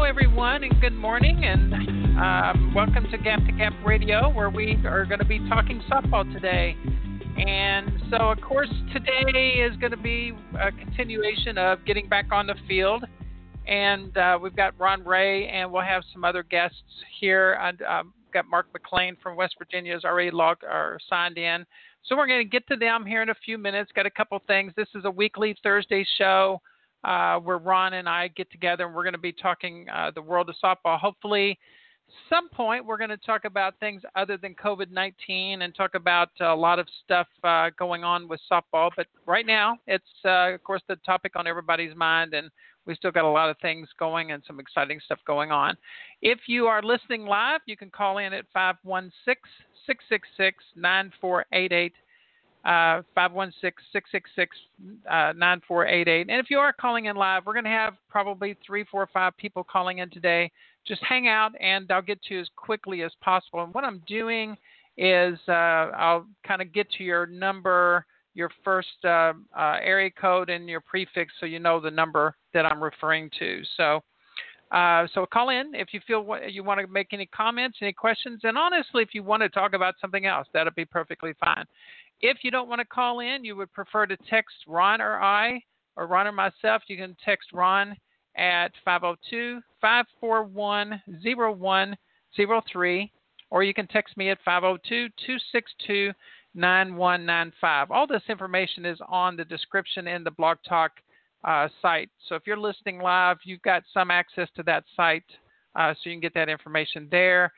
Hello, everyone, and good morning, and um, welcome to Gap to Gap Radio, where we are going to be talking softball today. And so, of course, today is going to be a continuation of getting back on the field. And uh, we've got Ron Ray, and we'll have some other guests here. And um, got Mark McLean from West Virginia is already logged or signed in. So we're going to get to them here in a few minutes. Got a couple things. This is a weekly Thursday show uh, where Ron and I get together and we're going to be talking uh, the world of softball. Hopefully, some point we're going to talk about things other than COVID 19 and talk about a lot of stuff uh, going on with softball. But right now, it's uh, of course the topic on everybody's mind, and we still got a lot of things going and some exciting stuff going on. If you are listening live, you can call in at 516 666 9488. Uh, 516-666-9488. And if you are calling in live, we're going to have probably three, four, five people calling in today. Just hang out, and I'll get to you as quickly as possible. And what I'm doing is uh, I'll kind of get to your number, your first uh, uh, area code, and your prefix, so you know the number that I'm referring to. So. Uh, so call in if you feel what, you want to make any comments, any questions, and honestly, if you want to talk about something else, that'll be perfectly fine. If you don't want to call in, you would prefer to text Ron or I, or Ron or myself, you can text Ron at 502 541 0103, or you can text me at 502 262 9195. All this information is on the description in the Blog Talk uh, site. So if you're listening live, you've got some access to that site, uh, so you can get that information there.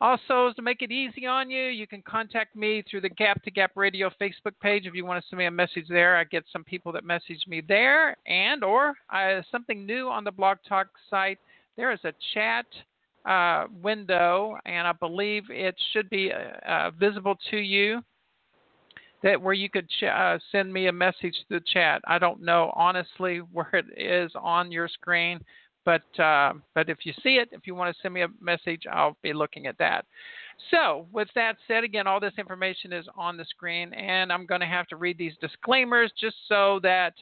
Also, to make it easy on you, you can contact me through the Gap to Gap Radio Facebook page if you want to send me a message there. I get some people that message me there, and or uh, something new on the Blog Talk site. There is a chat uh, window, and I believe it should be uh, uh visible to you. That where you could ch- uh, send me a message to the chat. I don't know honestly where it is on your screen, but uh, but if you see it, if you want to send me a message, I'll be looking at that. So with that said, again, all this information is on the screen, and I'm going to have to read these disclaimers just so that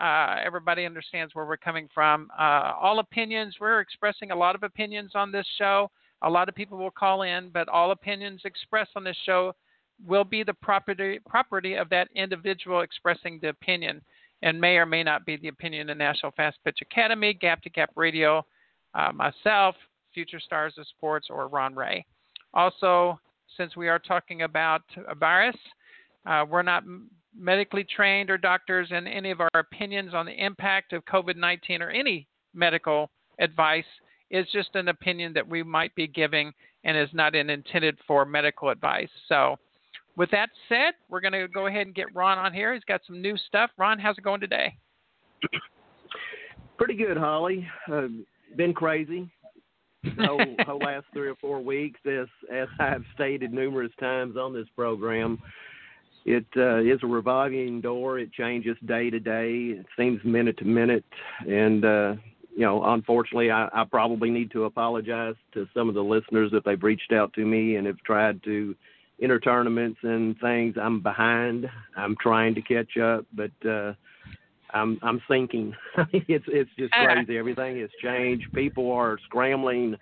uh, everybody understands where we're coming from. Uh, all opinions, we're expressing a lot of opinions on this show. A lot of people will call in, but all opinions expressed on this show will be the property property of that individual expressing the opinion and may or may not be the opinion of National Fastpitch Academy, Gap to Gap Radio, uh, myself, Future Stars of Sports, or Ron Ray. Also, since we are talking about a virus, uh, we're not medically trained or doctors, and any of our opinions on the impact of COVID 19 or any medical advice is just an opinion that we might be giving and is not intended for medical advice. So, with that said, we're going to go ahead and get Ron on here. He's got some new stuff. Ron, how's it going today? Pretty good, Holly. Uh, been crazy the whole, whole last three or four weeks. As as I've stated numerous times on this program, it uh, is a revolving door. It changes day to day. It seems minute to minute, and uh, you know, unfortunately, I, I probably need to apologize to some of the listeners if they've reached out to me and have tried to inter tournaments and things. I'm behind. I'm trying to catch up, but uh, I'm I'm sinking. it's it's just crazy. Everything has changed. People are scrambling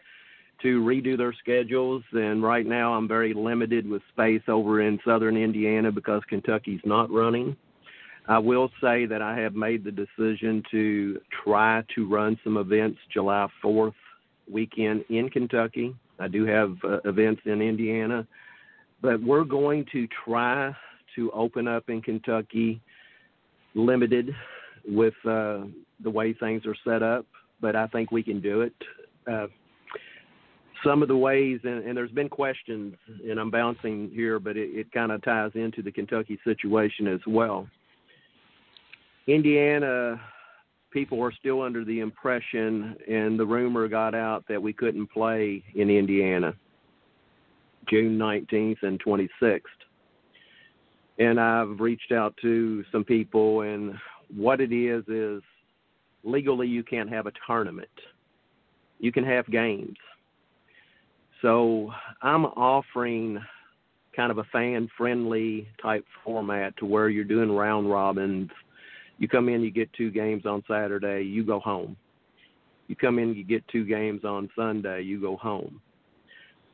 to redo their schedules, and right now I'm very limited with space over in southern Indiana because Kentucky's not running. I will say that I have made the decision to try to run some events July 4th weekend in Kentucky. I do have uh, events in Indiana but we're going to try to open up in Kentucky limited with uh, the way things are set up, but I think we can do it. Uh, some of the ways, and, and, there's been questions, and I'm bouncing here, but it, it kind of ties into the Kentucky situation as well. Indiana people are still under the impression, and the rumor got out that we couldn't play in Indiana June 19th and 26th. And I've reached out to some people, and what it is is legally you can't have a tournament. You can have games. So I'm offering kind of a fan friendly type format to where you're doing round robins you come in, you get two games on Saturday, you go home. You come in, you get two games on Sunday, you go home.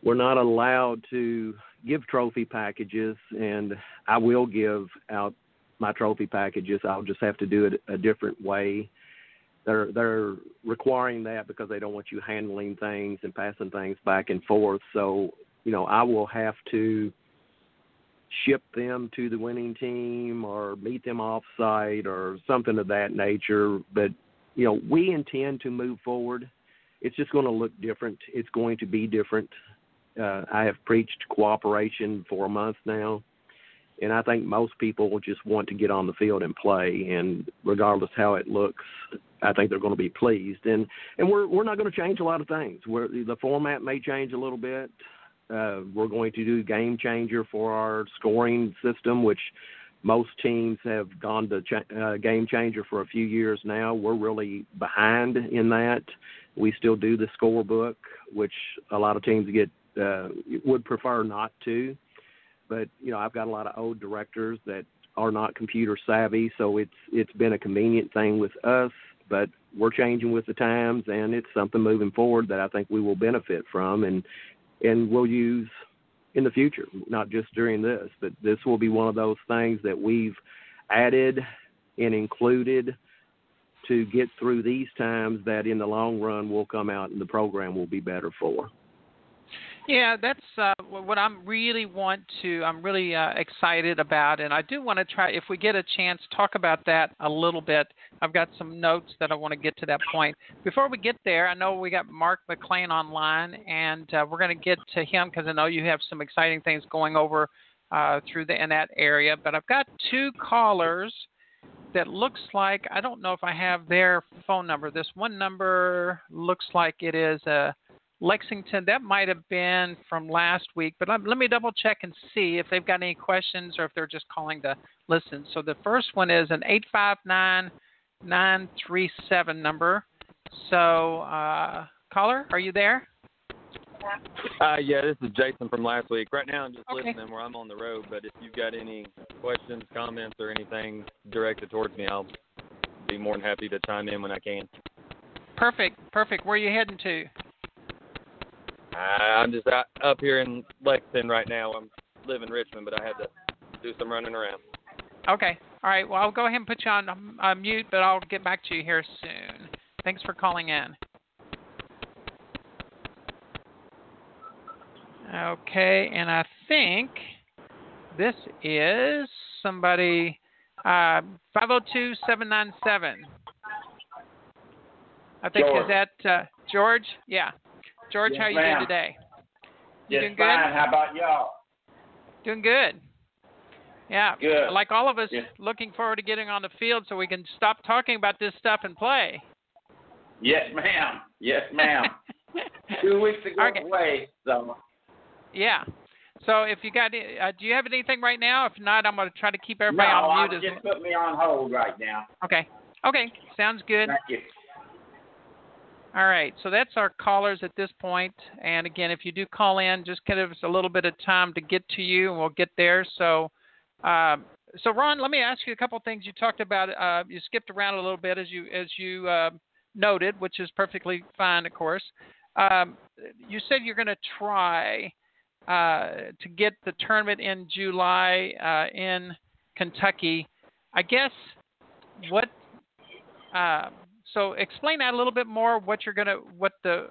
We're not allowed to give trophy packages, and I will give out my trophy packages. I'll just have to do it a different way. They're they're requiring that because they don't want you handling things and passing things back and forth. So you know I will have to ship them to the winning team or meet them off site or something of that nature. But, you know, we intend to move forward. It's just going to look different. It's going to be different. Uh, I have preached cooperation for a month now, and I think most people just want to get on the field and play. And regardless how it looks, I think they're going to be pleased. And and we're we're not going to change a lot of things. We're, the format may change a little bit. Uh, we're going to do GameChanger for our scoring system, which most teams have gone to uh, GameChanger for a few years now. We're really behind in that. We still do the scorebook, which a lot of teams get uh, would prefer not to. But you know, I've got a lot of old directors that are not computer savvy, so it's it's been a convenient thing with us. But we're changing with the times, and it's something moving forward that I think we will benefit from. And and we'll use in the future, not just during this, but this will be one of those things that we've added and included to get through these times that in the long run will come out and the program will be better for. Yeah, that's uh, what I'm really want to. I'm really uh, excited about, and I do want to try. If we get a chance, talk about that a little bit. I've got some notes that I want to get to that point. Before we get there, I know we got Mark McLean online, and uh, we're going to get to him because I know you have some exciting things going over uh, through the in that area. But I've got two callers that looks like I don't know if I have their phone number. This one number looks like it is a Lexington, that might have been from last week, but let, let me double check and see if they've got any questions or if they're just calling to listen. So the first one is an 859 937 number. So, uh, caller, are you there? Uh, yeah, this is Jason from last week. Right now, I'm just okay. listening where I'm on the road. But if you've got any questions, comments, or anything directed towards me, I'll be more than happy to chime in when I can. Perfect, perfect. Where are you heading to? I'm just out, up here in Lexington right now. I'm live in Richmond, but I had to do some running around. Okay. All right. Well, I'll go ahead and put you on um, uh, mute, but I'll get back to you here soon. Thanks for calling in. Okay, and I think this is somebody uh, 502797. I think George. is that uh, George? Yeah. George, yes, how you ma'am. doing today? You Just doing good? How about y'all? Doing good. Yeah. Good. Like all of us, Yeah. looking forward to getting on the field so we can stop talking about this stuff and play. Yes, ma'am. Yes, ma'am. Two weeks ago Okay. away, so Yeah. So if you got, uh, do you have anything right now? If not, I'm going to try to keep everybody no, on mute. just As put me on hold right now. okay. Okay. Sounds good. Thank you. All right, so that's our callers at this point. And again, if you do call in, just give us a little bit of time to get to you, and we'll get there. So, um, so Ron, let me ask you a couple things. You talked about uh, you skipped around a little bit as you as you uh, noted, which is perfectly fine, of course. Um, you said you're going to try uh, to get the tournament in July uh, in Kentucky. I guess what. So explain that a little bit more. What you're gonna, what the,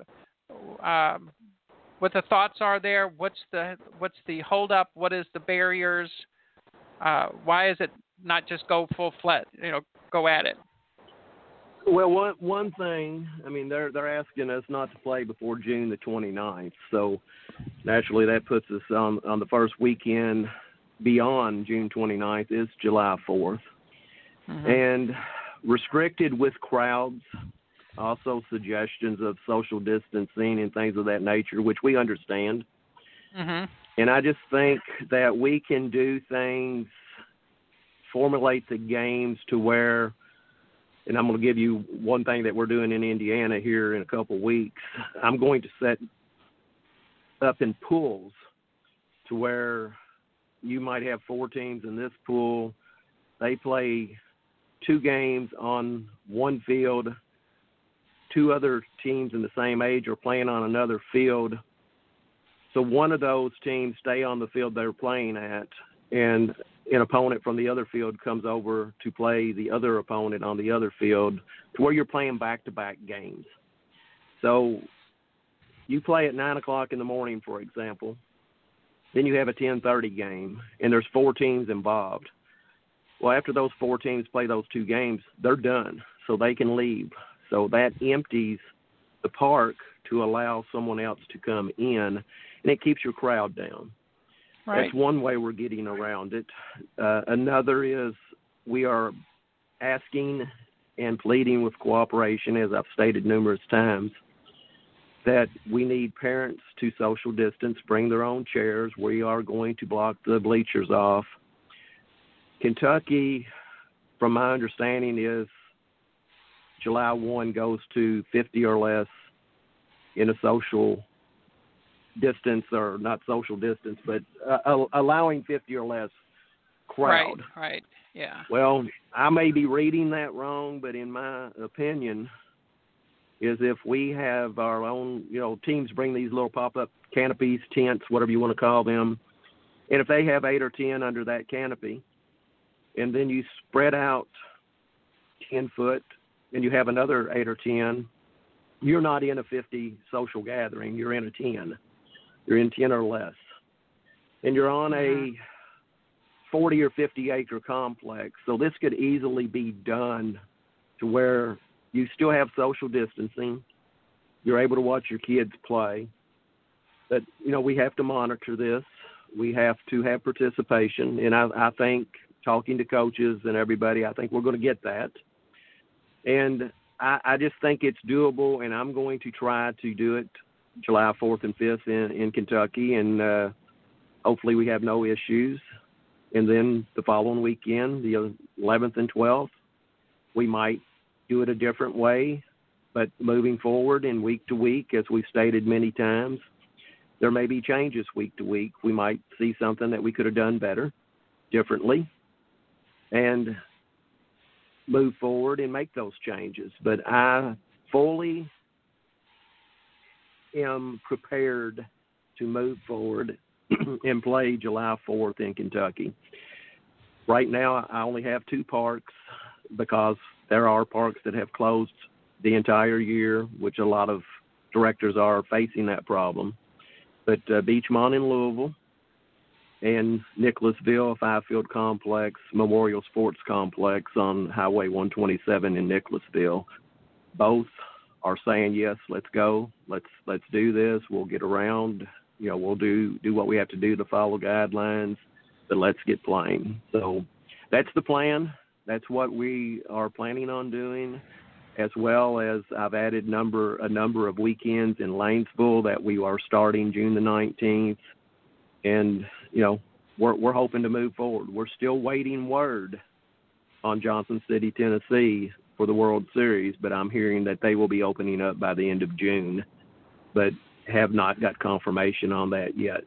um, what the thoughts are there. What's the what's the holdup? What is the barriers? Uh, why is it not just go full flat? You know, go at it. Well, one one thing, I mean, they're they're asking us not to play before June the 29th, so naturally that puts us on on the first weekend beyond June 29th is July 4th, Mhm. and restricted with crowds. Also, suggestions of social distancing and things of that nature, which we understand. Mhm. And I just think that we can do things, formulate the games to where, and I'm going to give you one thing that we're doing in Indiana here in a couple weeks. I'm going to set up in pools to where you might have four teams in this pool. They play two games on one field. Two other teams in the same age are playing on another field so one of those teams stay on the field they're playing at, and an opponent from the other field comes over to play the other opponent on the other field, to where you're playing back-to-back games. So you play at nine o'clock in the morning, for example. Then you have a 10:30 game, and there's four teams involved. Well, after those four teams play those two games, they're done, so they can leave. So that empties the park to allow someone else to come in, and it keeps your crowd down. Right. That's one way we're getting around it. Uh, another is we are asking and pleading with cooperation, as I've stated numerous times, that we need parents to social distance, bring their own chairs. We are going to block the bleachers off. Kentucky, from my understanding, is July 1 goes to 50 or less in a social distance, or not social distance, but uh, allowing 50 or less crowd. Right. Right. Yeah. Well, I may be reading that wrong, but in my opinion, is if we have our own, you know, teams bring these little pop-up canopies, tents, whatever you want to call them, and if they have eight or ten under that canopy, and then you spread out ten foot, and you have another eight or ten, you're not in a 50 social gathering. You're in a 10. You're in 10 or less, and you're on a uh-huh. 40 or 50 acre complex. So this could easily be done to where you still have social distancing. You're able to watch your kids play. But, you know, we have to monitor this. We have to have participation. And I, I think talking to coaches and everybody, I think we're going to get that. And I, I just think it's doable, and I'm going to try to do it July 4th and 5th in, in Kentucky. And uh, hopefully we have no issues and then the following weekend, the 11th and 12th, we might do it a different way. But moving forward in week to week, as we've stated many times, there may be changes week to week. We might see something that we could have done better, differently, and move forward and make those changes. But I fully am prepared to move forward and play July 4th in Kentucky. Right now, I only have two parks because there are parks that have closed the entire year, which a lot of directors are facing that problem. But uh, Beechmont in Louisville and Nicholasville Five Field Complex Memorial Sports Complex on Highway 127 in Nicholasville, both are saying yes, let's go, let's let's do this. We'll get around you know, we'll do do what we have to do to follow guidelines, but let's get playing. So that's the plan. That's what we are planning on doing, as well as I've added number a number of weekends in Lanesville that we are starting June the 19th, and you know we're we're hoping to move forward. We're still waiting word on Johnson City, Tennessee for the World Series, but I'm hearing that they will be opening up by the end of June. But have not got confirmation on that yet.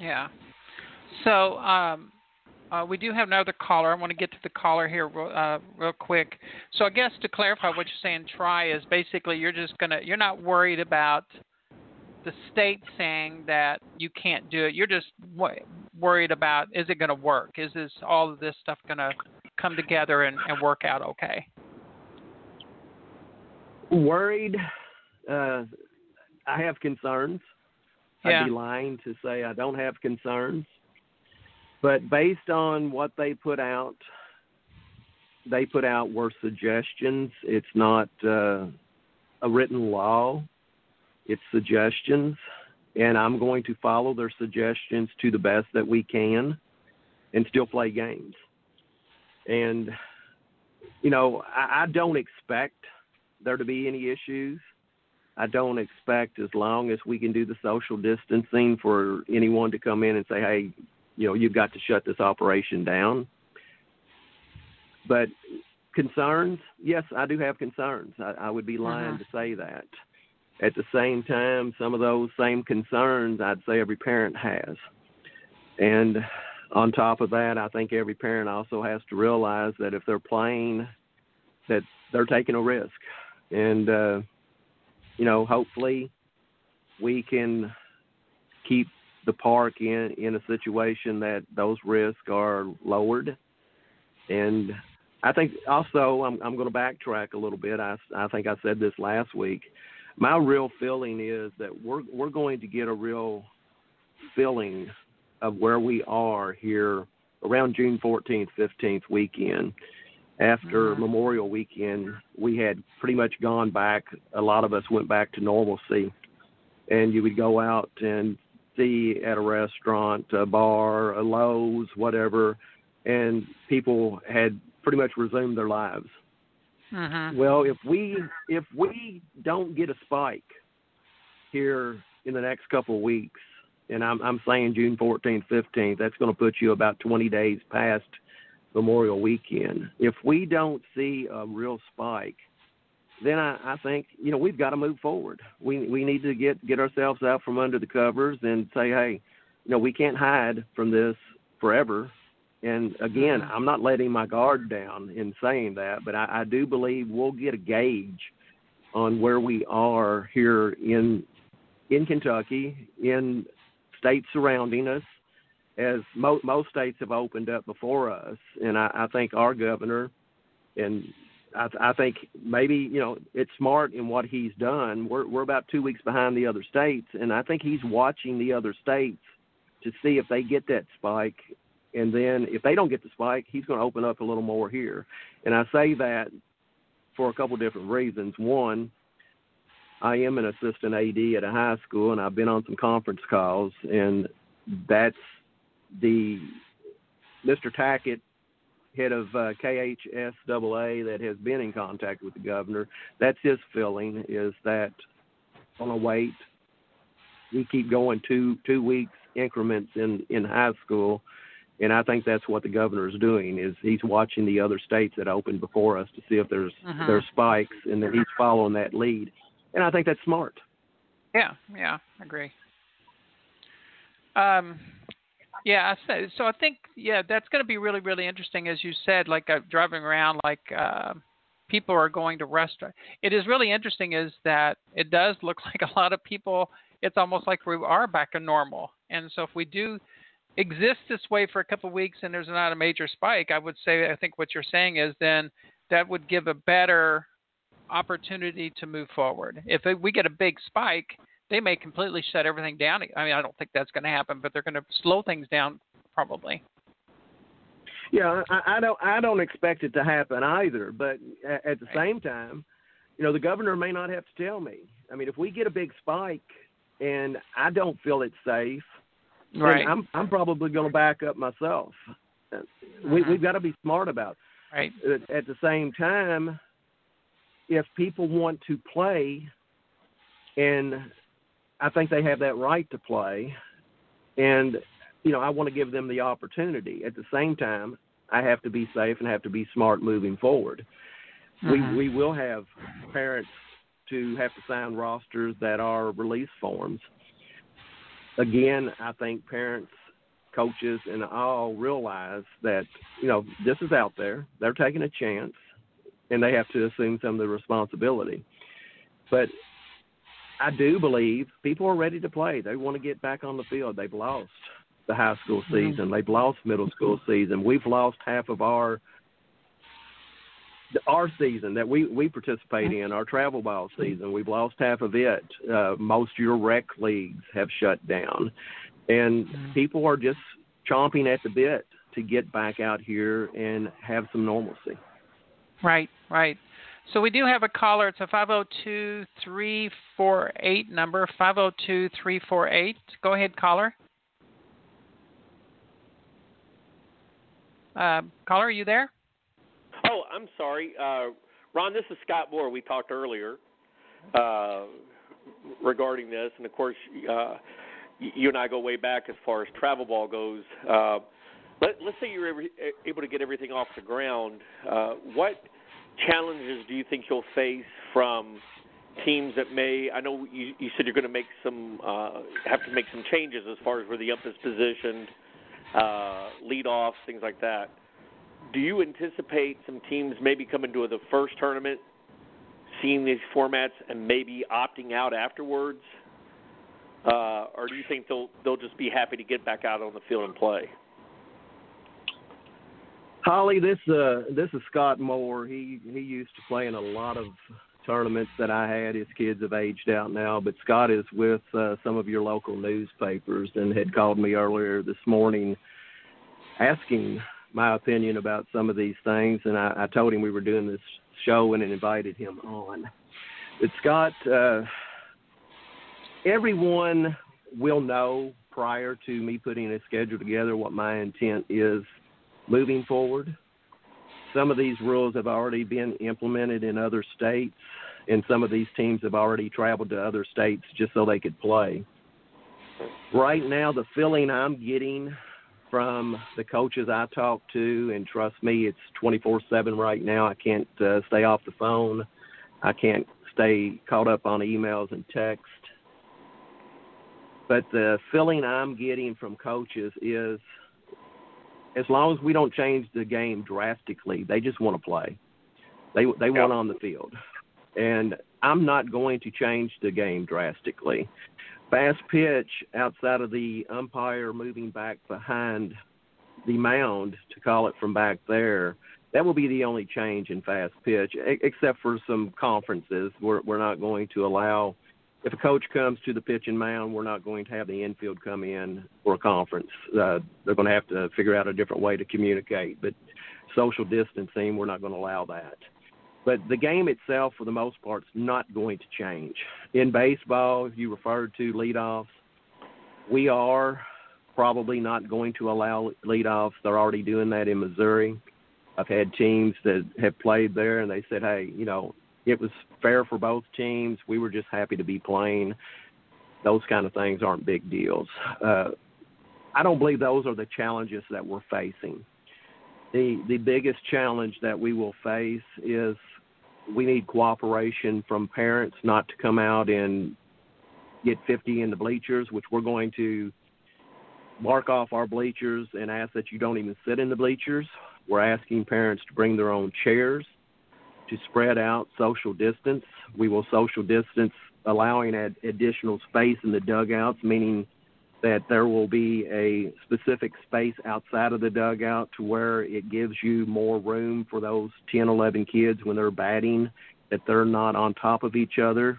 Yeah. So um, uh, we do have another caller. I want to get to the caller here uh, real quick. So I guess to clarify what you're saying, try is basically you're just gonna you're not worried about the state saying that you can't do it. You're just w- worried about is it going to work? Is this all of this stuff going to come together and, and work out okay? Worried. Uh, I have concerns. Yeah. I'd be lying to say I don't have concerns. But based on what they put out they put out were suggestions. It's not uh, a written law. It's suggestions, and I'm going to follow their suggestions to the best that we can, and still play games. And you know, I, I don't expect there to be any issues. I don't expect as long as we can do the social distancing for anyone to come in and say, "Hey, you know, you've got to shut this operation down." But concerns, yes, I do have concerns. I, I would be lying Mhm. to say that. At the same time, some of those same concerns, I'd say every parent has. And on top of that, I think every parent also has to realize that if they're playing, that they're taking a risk. And uh, you know, hopefully, we can keep the park in in a situation that those risks are lowered. And I think also I'm I'm going to backtrack a little bit. I I think I said this last week. My real feeling is that we're we're going to get a real feeling of where we are here around June 14th, 15th weekend. After Mhm. Memorial Weekend, we had pretty much gone back. A lot of us went back to normalcy, and you would go out and see at a restaurant, a bar, a Lowe's, whatever, and people had pretty much resumed their lives. Mhm. Well, if we if we don't get a spike here in the next couple of weeks, and I'm I'm saying June 14th, 15th, that's going to put you about 20 days past Memorial Weekend. If we don't see a real spike, then I, I think you know we've got to move forward. We we need to get get ourselves out from under the covers and say, hey, you know, we can't hide from this forever. And again, mm-hmm. I'm not letting my guard down in saying that, but I, I do believe we'll get a gauge on where we are here in in Kentucky, in states surrounding us, as mo- most states have opened up before us, and I, I think our governor, and I, I think maybe you know it's smart in what he's done. We're we're about two weeks behind the other states, and I think he's watching the other states to see if they get that spike, and then if they don't get the spike, he's going to open up a little more here. And I say that for a couple different reasons. One, I am an assistant AD at a high school, and I've been on some conference calls, and that's the Mr. Tackett, head of uh, KHSAA, that has been in contact with the governor. That's his feeling is that on a wait, we keep going two two weeks increments in in high school, and I think that's what the governor is doing is he's watching the other states that opened before us to see if there's Mhm. there's spikes, and then he's following that lead, and I think that's smart. Yeah, yeah, I agree. Um, yeah, I said- so I think yeah, that's going to be really really interesting as you said. Like uh, driving around, like uh, people are going to restaurants. It is really interesting is that it does look like a lot of people. It's almost like we are back to normal. And so if we do exist this way for a couple of weeks and there's not a major spike, I would say I think what you're saying is then that would give a better opportunity to move forward. If we get a big spike, they may completely shut everything down. I mean, I don't think that's going to happen, but they're going to slow things down probably. Yeah, I, I don't I don't expect it to happen either. But at, at the Right. same time, you know, the governor may not have to tell me. I mean, if we get a big spike and I don't feel it's safe, Right. I'm I'm probably going to back up myself. We Mhm. we've got to be smart about. right. It. At the same time, if people want to play, and I think they have that right to play, and you know, I want to give them the opportunity. At the same time, I have to be safe and have to be smart moving forward. Mhm. We we will have parents to have to sign rosters that are release forms. Again, I think parents, coaches, and all realize that you know this is out there. They're taking a chance, and they have to assume some of the responsibility. But I do believe people are ready to play. They want to get back on the field. They've lost the high school mm-hmm. season. They've lost middle school season. We've lost half of our our season that we we participate in, our travel ball season. We've lost half of it. Uh, most of your rec leagues have shut down, and people are just chomping at the bit to get back out here and have some normalcy. Right, right. So we do have a caller. It's a 502-348 number, 502-348. Go ahead, caller. Uh, caller, are you there? Oh, I'm sorry. Uh, Ron, this is Scott Moore. We talked earlier uh, regarding this, and of course, uh, you and I go way back as far as travel ball goes. Uh, let, let's say you're able to get everything off the ground. Uh, what challenges do you think you'll face from teams that may? I know you, you said you're going to make some, uh, have to make some changes as far as where the ump is positioned, uh, lead offs, things like that. Do you anticipate some teams maybe coming to the first tournament, seeing these formats, and maybe opting out afterwards? Uh, or do you think they'll they'll just be happy to get back out on the field and play? Holly, this uh this is Scott Moore. He he used to play in a lot of tournaments that I had. His kids have aged out now, but Scott is with uh, some of your local newspapers and had called me earlier this morning asking my opinion about some of these things, and I, I told him we were doing this show and invited him on. But Scott, uh, everyone will know prior to me putting a schedule together what my intent is moving forward. Some of these rules have already been implemented in other states, and some of these teams have already traveled to other states just so they could play. Right now, the feeling I'm getting from the coaches I talk to, and trust me, it's 24 7 right now. I can't uh, stay off the phone, I can't stay caught up on emails and text. But the feeling I'm getting from coaches is as long as we don't change the game drastically, they just want to play. They they yeah. want on the field, and I'm not going to change the game drastically. Fast pitch outside of the umpire moving back behind the mound to call it from back there. That will be the only change in fast pitch, except for some conferences. We're we're not going to allow if a coach comes to the pitching mound, we're not going to have the infield come in for a conference. Uh, they're going to have to figure out a different way to communicate. But social distancing, we're not going to allow that. But the game itself, for the most part, is not going to change. In baseball, you referred to leadoffs, we are probably not going to allow leadoffs. They're already doing that in Missouri. I've had teams that have played there, and they said, "Hey, you know, it was fair for both teams. We were just happy to be playing. Those kind of things aren't big deals. Uh, I don't believe those are the challenges that we're facing. The the biggest challenge that we will face is we need cooperation from parents not to come out and get 50 in the bleachers, which we're going to mark off our bleachers and ask that you don't even sit in the bleachers. We're asking parents to bring their own chairs to spread out social distance. We will social distance, allowing ad- additional space in the dugouts, meaning that there will be a specific space outside of the dugout to where it gives you more room for those 10, 11 kids when they're batting, that they're not on top of each other.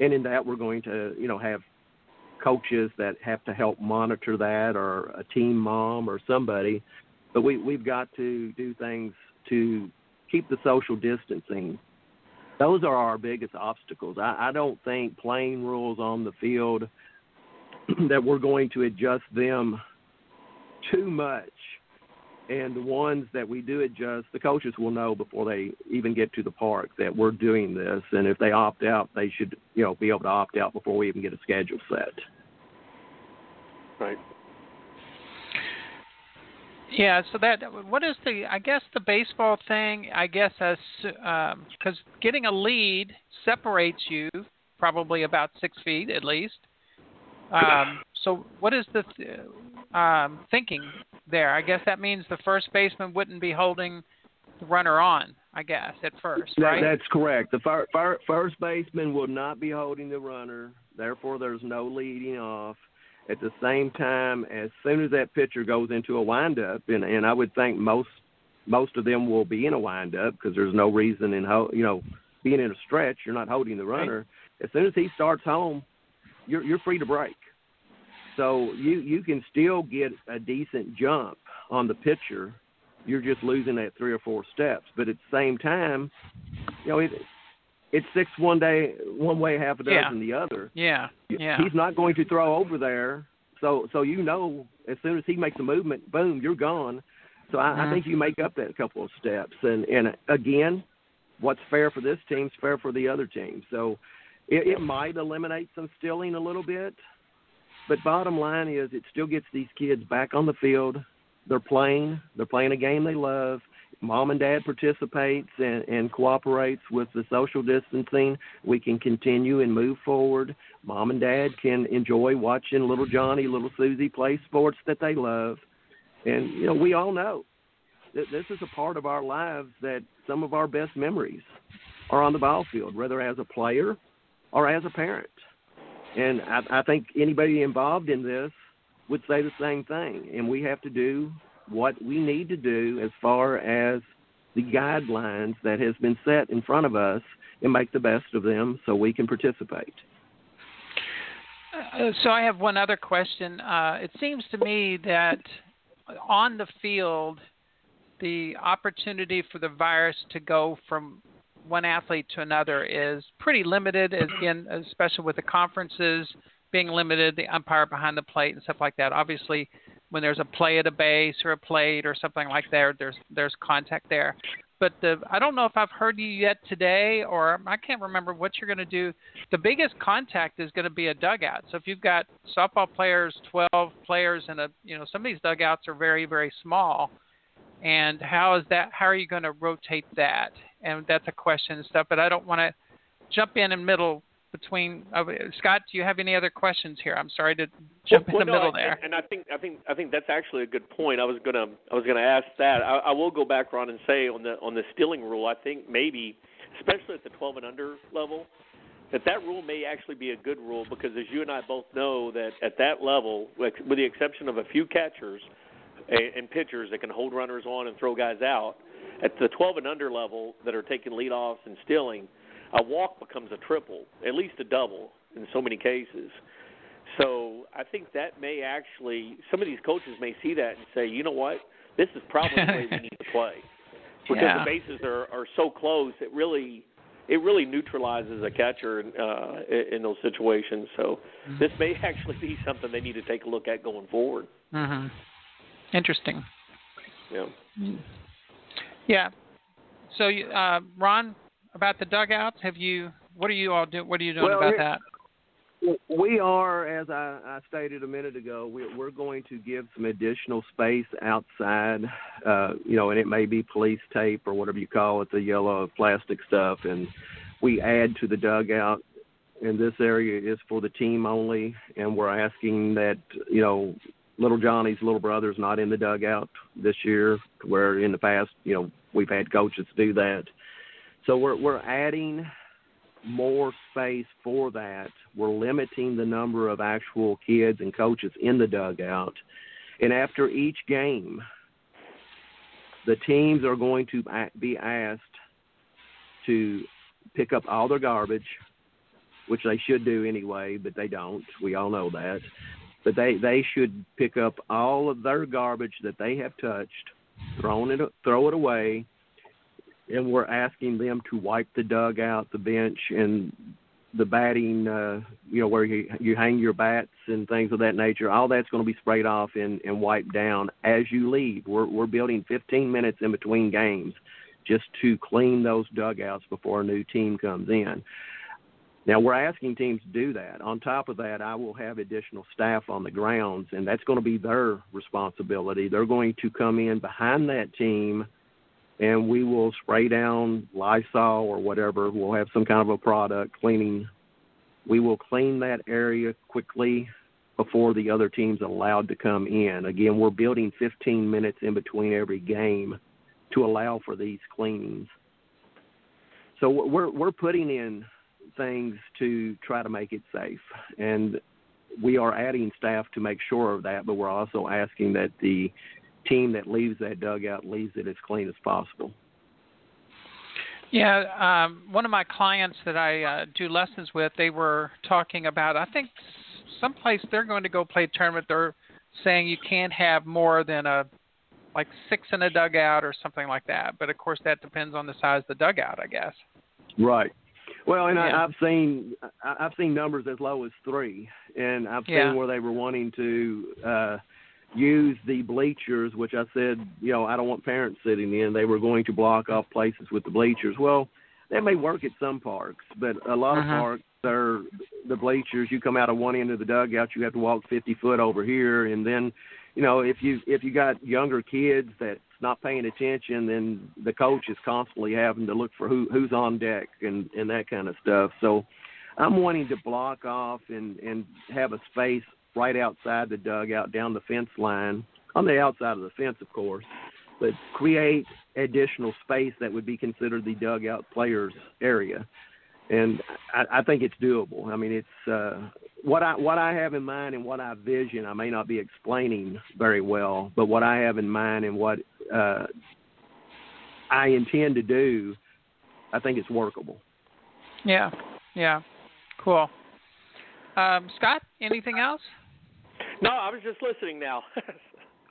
And in that, we're going to, you know, have coaches that have to help monitor that or a team mom or somebody. But we, we've got to do things to keep the social distancing. Those are our biggest obstacles. I, I don't think playing rules on the field that we're going to adjust them too much. And the ones that we do adjust, the coaches will know before they even get to the park that we're doing this. And if they opt out, they should, you know, be able to opt out before we even get a schedule set. Right. Yeah, so that what is the I guess the baseball thing I guess as because um, getting a lead separates you probably about six feet at least. Um, so what is the um, thinking there? I guess that means the first baseman wouldn't be holding the runner on. I guess at first, right? That, that's correct. The fir- fir- first baseman will not be holding the runner. Therefore, there's no leading off at the same time, as soon as that pitcher goes into a windup, and and I would think most most of them will be in a windup because there's no reason in ho- you know being in a stretch, you're not holding the runner. As soon as he starts home, you're you're free to break. So you you can still get a decent jump on the pitcher you're just losing that three or four steps. But at the same time, you know, it, it's six one day, one way, half a dozen Yeah. the other. Yeah. Yeah. He's not going to throw over there, so so you know as soon as he makes a movement, boom, you're gone. So I, I Mhm. think you make up that couple of steps, and and again, what's fair for this team is fair for the other team. So it, it might eliminate some stealing a little bit, but bottom line is it still gets these kids back on the field. They're playing. They're playing a game they love. Mom and dad participates and, and cooperates with the social distancing. We can continue and move forward. Mom and dad can enjoy watching little Johnny, little Susie play sports that they love. And you know, we all know that this is a part of our lives that some of our best memories are on the ball field, whether as a player or as a parent. And I, I think anybody involved in this would say the same thing. And we have to do what we need to do as far as the guidelines that has been set in front of us and make the best of them so we can participate. Uh, so I have one other question. Uh, it seems to me that on the field, the opportunity for the virus to go from one athlete to another is pretty limited. Again, especially with the conferences being limited, the umpire behind the plate and stuff like that. Obviously, when there's a play at a base or a plate or something like that, there's there's contact there. But the I don't know if I've heard you yet today, or I can't remember what you're going to do. The biggest contact is going to be a dugout. So if you've got softball players, 12 players, and a you know some of these dugouts are very very small. And how is that? How are you going to rotate that? And that's a question and stuff. But I don't want to jump in in middle between. Uh, Scott, do you have any other questions here? I'm sorry to jump well, in the middle there. And I think I think I think that's actually a good point. I was gonna I was gonna ask that. I, I will go back Ron and say on the on the stealing rule. I think maybe, especially at the 12 and under level, that that rule may actually be a good rule because as you and I both know that at that level, with the exception of a few catchers and, pitchers that can hold runners on and throw guys out, at the 12 and under level that are taking leadoffs and stealing, a walk becomes a triple, at least a double in so many cases. So I think that may actually some of these coaches may see that and say, you know what, this is probably the way we need to play because Yeah. the bases are are so close. It really it really neutralizes a catcher in, uh, in in those situations. So this may actually be something they need to take a look at going forward. hmm Interesting. Yeah. Yeah. So, uh, Ron, about the dugouts, have you? What are you all doing? What are you doing Well, about here- that? We are, as I, I stated a minute ago, we, we're going to give some additional space outside, uh, you know, and it may be police tape or whatever you call it, the yellow plastic stuff, and we add to the dugout. And this area is for the team only, and we're asking that, you know, little Johnny's little brother's not in the dugout this year, where in the past, you know, we've had coaches do that. So we're we're adding more space for that. We're limiting the number of actual kids and coaches in the dugout. And after each game, the teams are going to be asked to pick up all their garbage, which they should do anyway, but they don't. We all know that. But they, they should pick up all of their garbage that they have touched, thrown it, throw it away, and we're asking them to wipe the dugout, the bench, and the batting, uh, you know, where you you hang your bats and things of that nature. All that's going to be sprayed off and, and wiped down as you leave. We're we're building 15 minutes in between games just to clean those dugouts before a new team comes in. Now we're asking teams to do that. On top of that, I will have additional staff on the grounds, and that's going to be their responsibility. They're going to come in behind that team and we will spray down Lysol or whatever. We'll have some kind of a product cleaning. We will clean that area quickly before the other team's are allowed to come in. Again, we're building 15 minutes in between every game to allow for these cleanings. So we're we're putting in things to try to make it safe, and we are adding staff to make sure of that. But we're also asking that the team that leaves that dugout leaves it as clean as possible. Yeah, um, one of my clients that I uh, do lessons with, they were talking about. I think someplace they're going to go play a tournament. They're saying you can't have more than a like six in a dugout or something like that. But of course, that depends on the size of the dugout, I guess. Right. Well, and Yeah. I, I've seen I- I've seen numbers as low as three, and I've seen Yeah. where they were wanting to uh, use the bleachers, which I said, you know, I don't want parents sitting in. They were going to block off places with the bleachers. Well, that may work at some parks, but a lot of Mhm. parks are the bleachers. You come out of one end of the dugout, you have to walk 50 foot over here, and then, you know, if you if you got younger kids that's not paying attention, then the coach is constantly having to look for who who's on deck and and that kind of stuff. So, I'm wanting to block off and and have a space right outside the dugout, down the fence line, on the outside of the fence, of course, but create additional space that would be considered the dugout players area. And I, I think it's doable. I mean, it's uh, what I what I have in mind and what I vision. I may not be explaining very well, but what I have in mind and what uh, I intend to do, I think it's workable. Yeah, yeah, cool. Um, Scott, anything else? No, I was just listening now.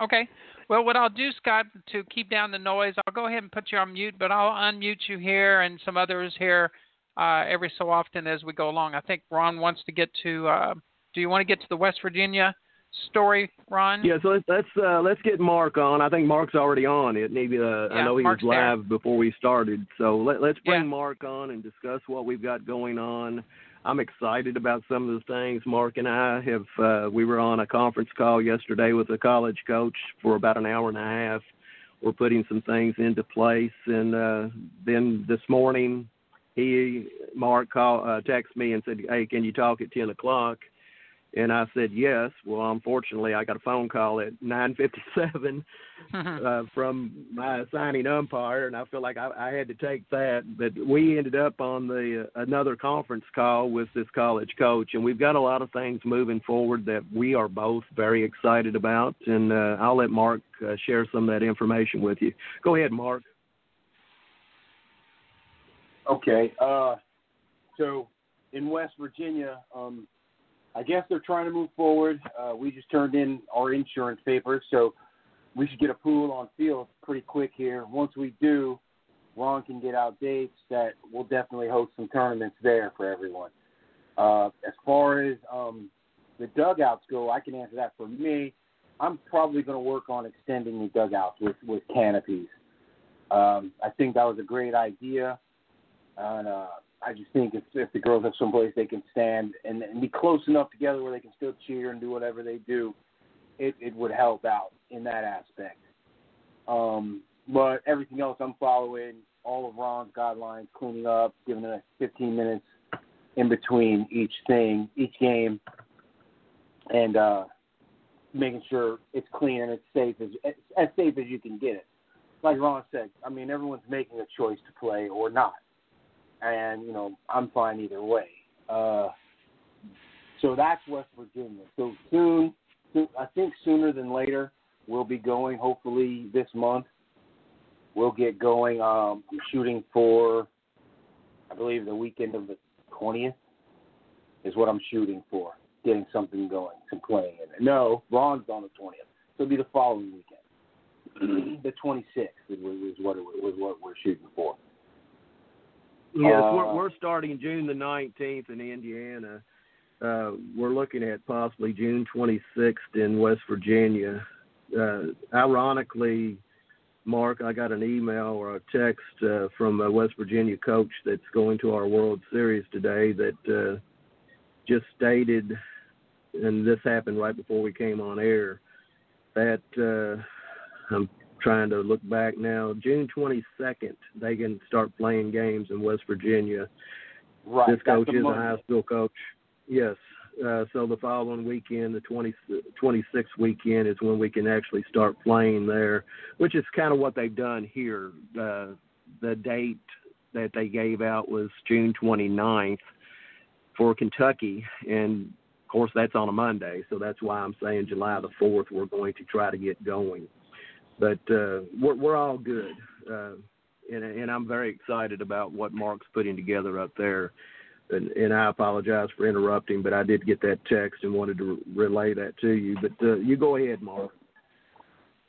Okay. Well, what I'll do, Scott, to keep down the noise, I'll go ahead and put you on mute, but I'll unmute you here and some others here uh, every so often as we go along. I think Ron wants to get to. Uh, do you want to get to the West Virginia story, Ron? Yeah, so let's let's uh, let's get Mark on. I think Mark's already on it. Maybe uh, I know he Mark's was there. live before we started. So let, let's bring Yeah. Mark on and discuss what we've got going on. I'm excited about some of the things. Mark and I have uh, we were on a conference call yesterday with a college coach for about an hour and a half. We're putting some things into place, and uh, then this morning he Mark call uh, texted me and said, "Hey, can you talk at ten o'clock?" And I said yes. Well, unfortunately, I got a phone call at 9:57 uh, from my assigning umpire, and I feel like I, I had to take that. But we ended up on the uh, another conference call with this college coach, and we've got a lot of things moving forward that we are both very excited about. And uh, I'll let Mark uh, share some of that information with you. Go ahead, Mark. Okay. Uh, so in West Virginia, um, I guess they're trying to move forward. Uh, we just turned in our insurance papers, so we should get a pool on field pretty quick here. Once we do, Ron can get out dates that we'll definitely host some tournaments there for everyone. Uh, as far as um, the dugouts go, I can answer that for me. I'm probably going to work on extending the dugouts with, with canopies. Um, I think that was a great idea. And uh, I just think if, if the girls have someplace they can stand and, and be close enough together where they can still cheer and do whatever they do, it, it would help out in that aspect. Um, but everything else I'm following, all of Ron's guidelines, cleaning up, giving it 15 minutes in between each thing, each game, and uh, making sure it's clean and it's safe as as safe as you can get it. Like Ron said, I mean everyone's making a choice to play or not, and you know I'm fine either way. Uh, so that's West Virginia. So soon, so I think sooner than later, we'll be going. Hopefully this month, we'll get going. Um, I'm shooting for, I believe the weekend of the 20th is what I'm shooting for. Getting something going, some playing in it. No, Ron's on the 20th. So it'll be the following weekend. the 26th is, what it what we're shooting for. Yes, Uh, we're, we're starting June the 19th in Indiana. Uh, we're looking at possibly June 26th in West Virginia. Uh, ironically, Mark, I got an email or a text uh, from a West Virginia coach that's going to our World Series today that uh, just stated, and this happened right before we came on air, that uh, I'm trying to look back now. June 22nd, they can start playing games in West Virginia. Right. This coach is a high school coach. Yes. Uh, so the following weekend, the 20, 26th weekend, is when we can actually start playing there, which is kind of what they've done here. Uh, the date that they gave out was June 29th for Kentucky, and of course that's on a Monday, so that's why I'm saying July the 4th we're going to try to get going. But uh, we're, we're all good, uh, and, and I'm very excited about what Mark's putting together up there and, and I apologize for interrupting, but I did get that text and wanted to relay that to you. But uh, you go ahead, Mark.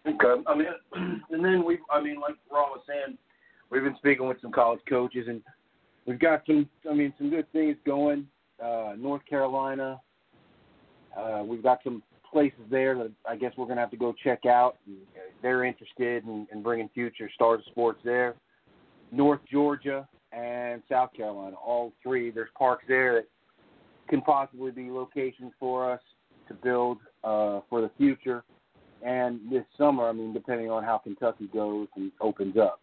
Okay. I mean, and then we, I mean, like Ron was saying, we've been speaking with some college coaches, and we've got some, I mean, some good things going. Uh, North Carolina, uh, we've got some places there that I guess we're going to have to go check out. They're interested in, in bringing future stars of sports there. North Georgia and South Carolina, all three. There's parks there that can possibly be locations for us to build uh, for the future. And this summer, I mean, depending on how Kentucky goes and opens up.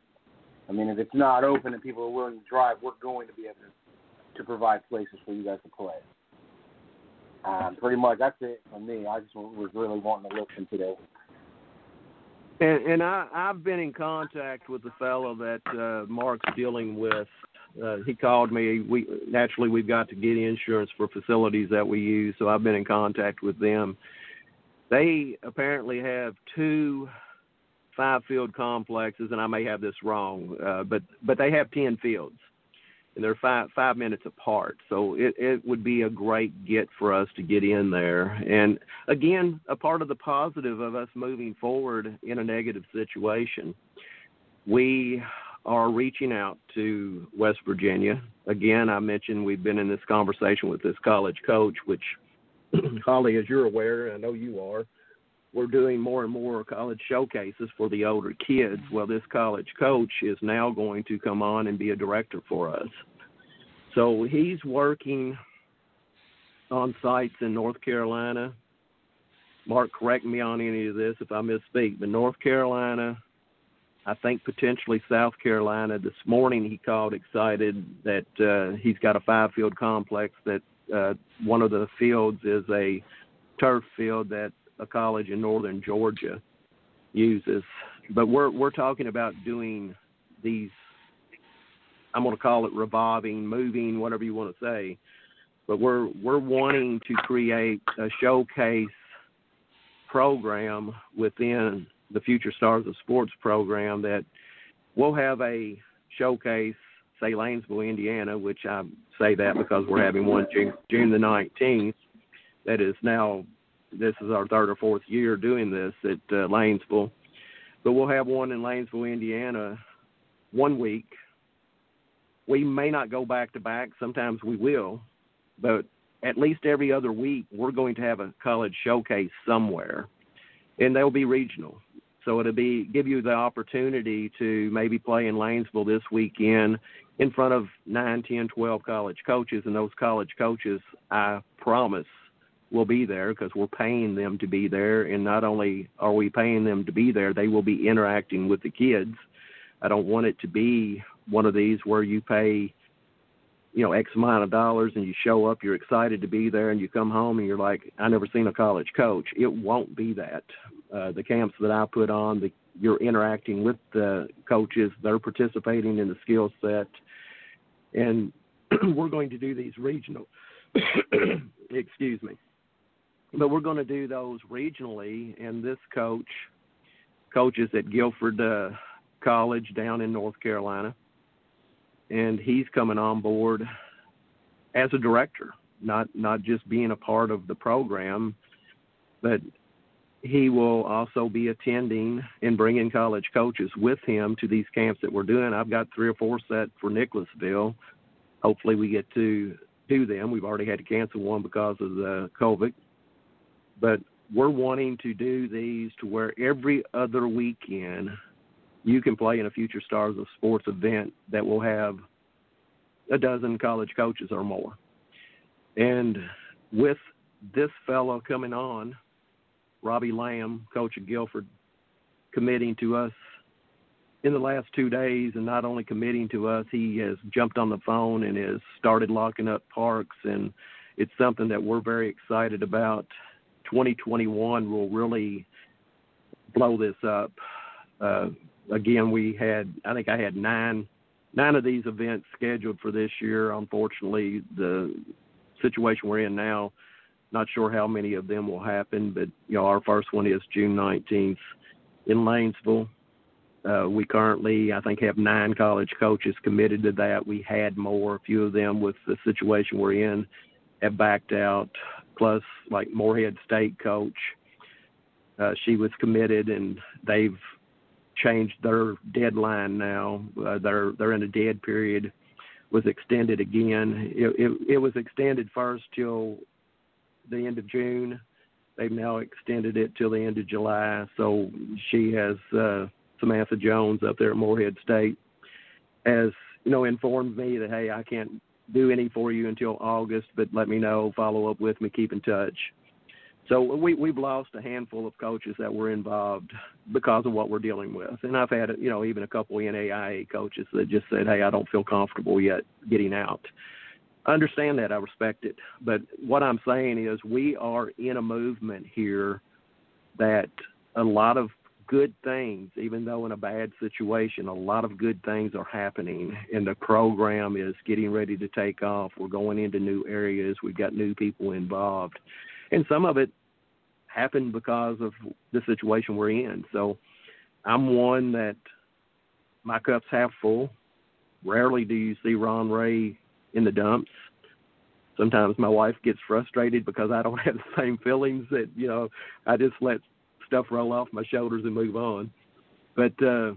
I mean, if it's not open and people are willing to drive, we're going to be able to, to provide places for you guys to play. Um, pretty much, that's it for me. I just was really wanting to listen today. And, and I, I've been in contact with the fellow that uh, Mark's dealing with. Uh, he called me. We naturally we've got to get insurance for facilities that we use, so I've been in contact with them. They apparently have two five field complexes, and I may have this wrong, uh, but but they have ten fields and they're five five minutes apart. So it it would be a great get for us to get in there. And again, a part of the positive of us moving forward in a negative situation, we are reaching out to West Virginia. Again, I mentioned we've been in this conversation with this college coach, which Holly, as you're aware, I know you are we're doing more and more college showcases for the older kids. Well, this college coach is now going to come on and be a director for us. So he's working on sites in North Carolina. Mark, correct me on any of this if I misspeak, but North Carolina, I think potentially South Carolina. This morning he called excited that uh, he's got a five field complex that uh, one of the fields is a turf field that a college in northern Georgia uses. But we're we're talking about doing these. I'm going to call it revolving, moving, whatever you want to say. But we're we're wanting to create a showcase program within the Future Stars of Sports program that we'll have a showcase, say Lanesville, Indiana, which I say that because we're having one June, June the 19th that is now this is our third or fourth year doing this at uh, Lanesville, but we'll have one in Lanesville, Indiana, one week. We may not go back to back. Sometimes we will, but at least every other week we're going to have a college showcase somewhere, and they'll be regional. So it'll be give you the opportunity to maybe play in Lanesville this weekend in front of nine, ten, twelve college coaches, and those college coaches, I promise, will be there because we're paying them to be there. And not only are we paying them to be there, they will be interacting with the kids. I don't want it to be one of these where you pay, you know, X amount of dollars and you show up, you're excited to be there, and you come home and you're like, I never seen a college coach. It won't be that. Uh, the camps that I put on, the, you're interacting with the coaches, they're participating in the skill set, and we're going to do these regional. excuse me but we're going to do those regionally. And this coach coaches at Guilford uh, College down in North Carolina, and he's coming on board as a director, not not just being a part of the program, but he will also be attending and bringing college coaches with him to these camps that we're doing. I've got three or four set for Nicholasville. Hopefully, we get to do them. We've already had to cancel one because of the COVID but we're wanting to do these to where every other weekend you can play in a Future Stars of Sports event that will have a dozen college coaches or more. And with this fellow coming on, Robbie Lamb, coach of Guilford, committing to us in the last two days, and not only committing to us, he has jumped on the phone and has started locking up parks, and it's something that we're very excited about. 2021 will really blow this up. Uh, again, we had I think I had nine nine of these events scheduled for this year. Unfortunately, the situation we're in now, not sure how many of them will happen. But you know, our first one is June 19th in Lanesville. Uh, we currently, I think, have nine college coaches committed to that. We had more. A few of them, with the situation we're in, have backed out plus like Morehead State coach. uh, she was committed, and they've changed their deadline now. Uh, they're they're in a dead period. Was extended again. It, it, it was extended first till the end of June. They've now extended it till the end of July. So she has uh, Samantha Jones up there at Morehead State has you know informed me that hey I can't do any for you until August, but let me know, follow up with me, keep in touch. So we we've lost a handful of coaches that were involved because of what we're dealing with, and I've had you know even a couple NAIA coaches that just said, "Hey, I don't feel comfortable yet getting out." I understand that, I respect it, but what I'm saying is we are in a movement here that a lot of good things, even though in a bad situation, a lot of good things are happening, and the program is getting ready to take off. We're going into new areas. We've got new people involved, and some of it happened because of the situation we're in. So I'm one that my cup's half full. Rarely do you see Ron Ray in the dumps. Sometimes my wife gets frustrated because I don't have the same feelings that you know I just let stuff roll off my shoulders and move on. But uh,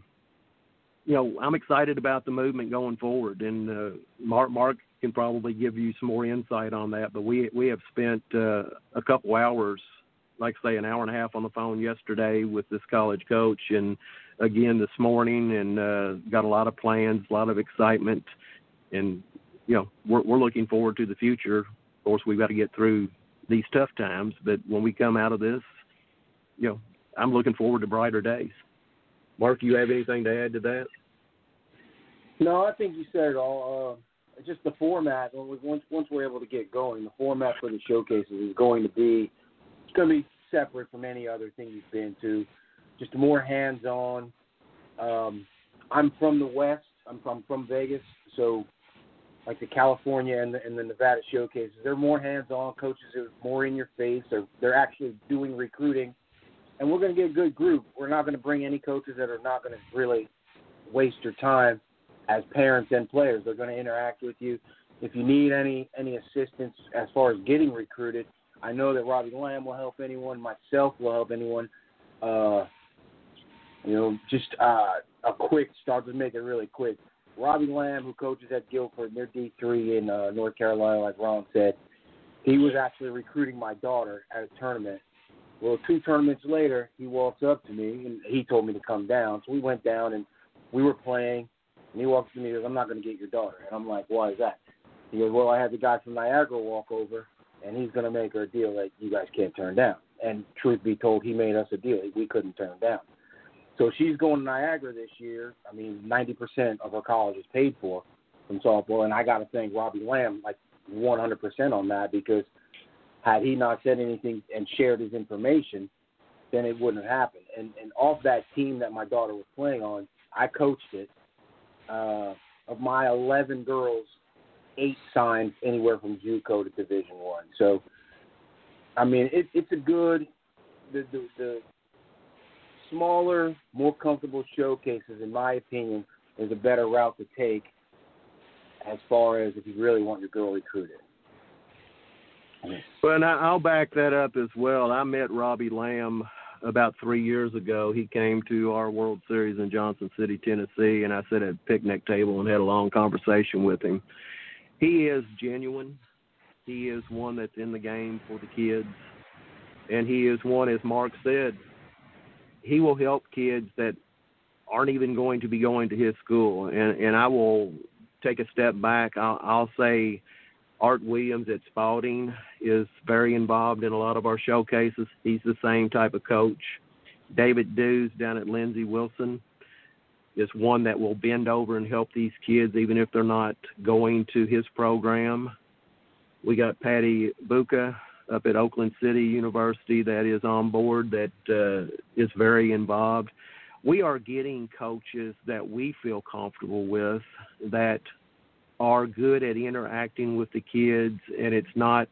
you know, I'm excited about the movement going forward, and uh, Mark Mark can probably give you some more insight on that. But we we have spent uh, a couple hours, like say an hour and a half on the phone yesterday with this college coach, and again this morning, and uh, got a lot of plans, a lot of excitement, and you know we're we're looking forward to the future. Of course, we've got to get through these tough times, but when we come out of this, you know, I'm looking forward to brighter days. Mark, you have anything to add to that? No, I think you said it all. Uh, just the format. Once once we're able to get going, the format for the showcases is going to be it's going to be separate from any other thing you've been to. Just more hands-on. Um, I'm from the West. I'm from from Vegas, so like the California and the, and the Nevada showcases, they're more hands-on. Coaches are more in your face. They're they're actually doing recruiting and we're going to get a good group. We're not going to bring any coaches that are not going to really waste your time as parents and players. They're going to interact with you. If you need any any assistance as far as getting recruited, I know that Robbie Lamb will help anyone. Myself will help anyone. Uh, you know, just uh, a quick start to make it really quick. Robbie Lamb, who coaches at Guilford, they're D three in uh, North Carolina, like Ron said. He was actually recruiting my daughter at a tournament well, two tournaments later, he walks up to me and he told me to come down. So we went down and we were playing. And he walks to me and goes, I'm not going to get your daughter. And I'm like, why is that? He goes, well, I had the guy from Niagara walk over and he's going to make her a deal that you guys can't turn down. And truth be told, he made us a deal we couldn't turn down. So she's going to Niagara this year. I mean, 90% of her college is paid for from softball. And I got to thank Robbie Lamb like 100% on that because – had he not said anything and shared his information, then it wouldn't have happened. And and off that team that my daughter was playing on, I coached it. Uh, of my 11 girls, eight signed anywhere from JUCO to Division One. So, I mean, it, it's a good the, the the smaller, more comfortable showcases, in my opinion, is a better route to take as far as if you really want your girl recruited. Well, and I'll back that up as well. I met Robbie Lamb about three years ago. He came to our World Series in Johnson City, Tennessee, and I sat at a picnic table and had a long conversation with him. He is genuine. He is one that's in the game for the kids, and he is one, as Mark said, he will help kids that aren't even going to be going to his school. And and I will take a step back. I'll, I'll say Art Williams at Spalding is very involved in a lot of our showcases. He's the same type of coach. David Dews down at Lindsey Wilson is one that will bend over and help these kids even if they're not going to his program. We got Patty Buka up at Oakland City University that is on board that uh, is very involved. We are getting coaches that we feel comfortable with that – are good at interacting with the kids, and it's not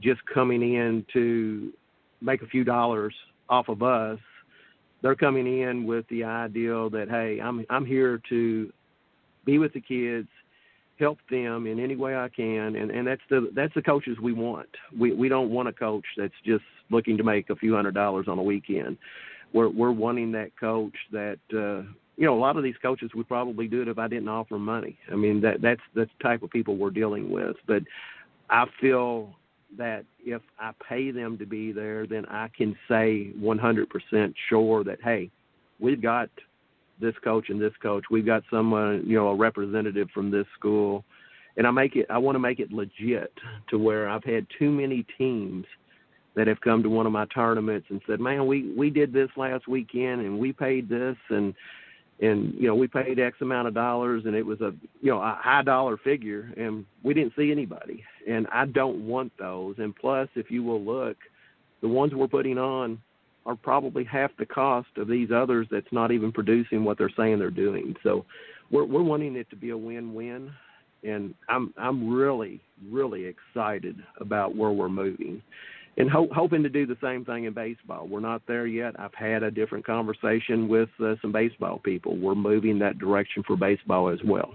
just coming in to make a few dollars off of us. They're coming in with the idea that hey, I'm I'm here to be with the kids, help them in any way I can, and and that's the that's the coaches we want. We we don't want a coach that's just looking to make a few hundred dollars on a weekend. We're we're wanting that coach that uh, you know a lot of these coaches would probably do it if I didn't offer them money. I mean that that's the type of people we're dealing with. But I feel that if I pay them to be there, then I can say 100% sure that hey, we've got this coach and this coach. We've got someone, you know, a representative from this school, and I make it. I want to make it legit to where I've had too many teams that have come to one of my tournaments and said, "Man, we we did this last weekend and we paid this and." And you know we paid X amount of dollars, and it was a you know a high dollar figure, and we didn't see anybody. And I don't want those. And plus, if you will look, the ones we're putting on are probably half the cost of these others that's not even producing what they're saying they're doing. So we're we're wanting it to be a win-win and I'm I'm really really excited about where we're moving. And ho- hoping to do the same thing in baseball. We're not there yet. I've had a different conversation with uh, some baseball people. We're moving that direction for baseball as well.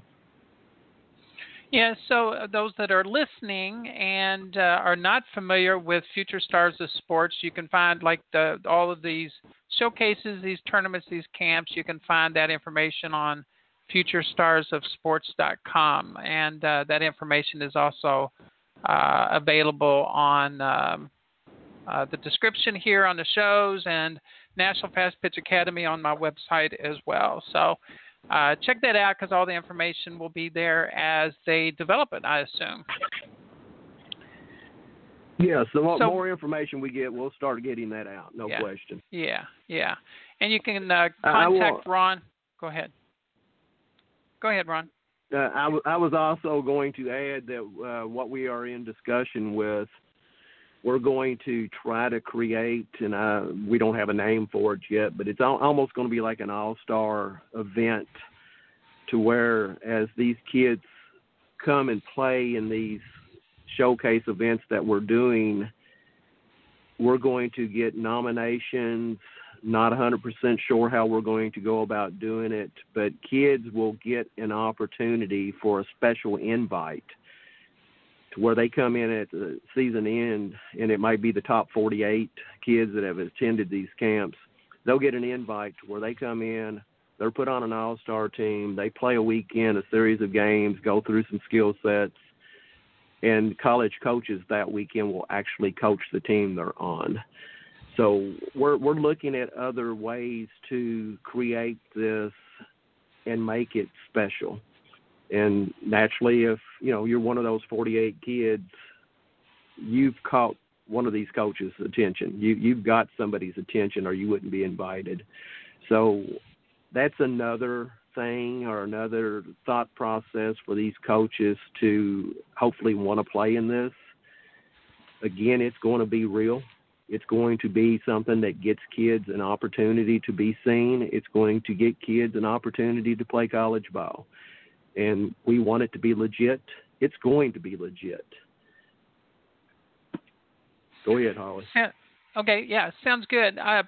Yeah, so uh, those that are listening and uh, are not familiar with Future Stars of Sports, you can find like the all of these showcases, these tournaments, these camps. You can find that information on FutureStarsOfSports.com, and uh, that information is also uh, available on um, uh, the description here on the shows and National Fastpitch Academy on my website as well. So uh, check that out because all the information will be there as they develop it, I assume. Yeah, so the so, more information we get, we'll start getting that out. No yeah, question. Yeah, yeah, and you can uh, contact Ron. Go ahead. Go ahead, Ron. Uh, I, w- I was also going to add that uh, what we are in discussion with, we're going to try to create, and uh, we don't have a name for it yet, but it's al- almost going to be like an all-star event, to where as these kids come and play in these showcase events that we're doing, we're going to get nominations. Not 100% sure how we're going to go about doing it, but kids will get an opportunity for a special invite to where they come in at the season end, and it might be the top 48 kids that have attended these camps. They'll get an invite to where they come in, they're put on an all star team, they play a weekend, a series of games, go through some skill sets, and college coaches that weekend will actually coach the team they're on. So we're we're looking at other ways to create this and make it special. And naturally, if you know you're one of those 48 kids, you've caught one of these coaches' attention. You you've got somebody's attention, or you wouldn't be invited. So that's another thing or another thought process for these coaches to hopefully want to play in this. Again, it's going to be real. It's going to be something that gets kids an opportunity to be seen. It's going to get kids an opportunity to play college ball. And we want it to be legit. It's going to be legit. Go ahead, Holly. Okay, yeah, sounds good. Uh,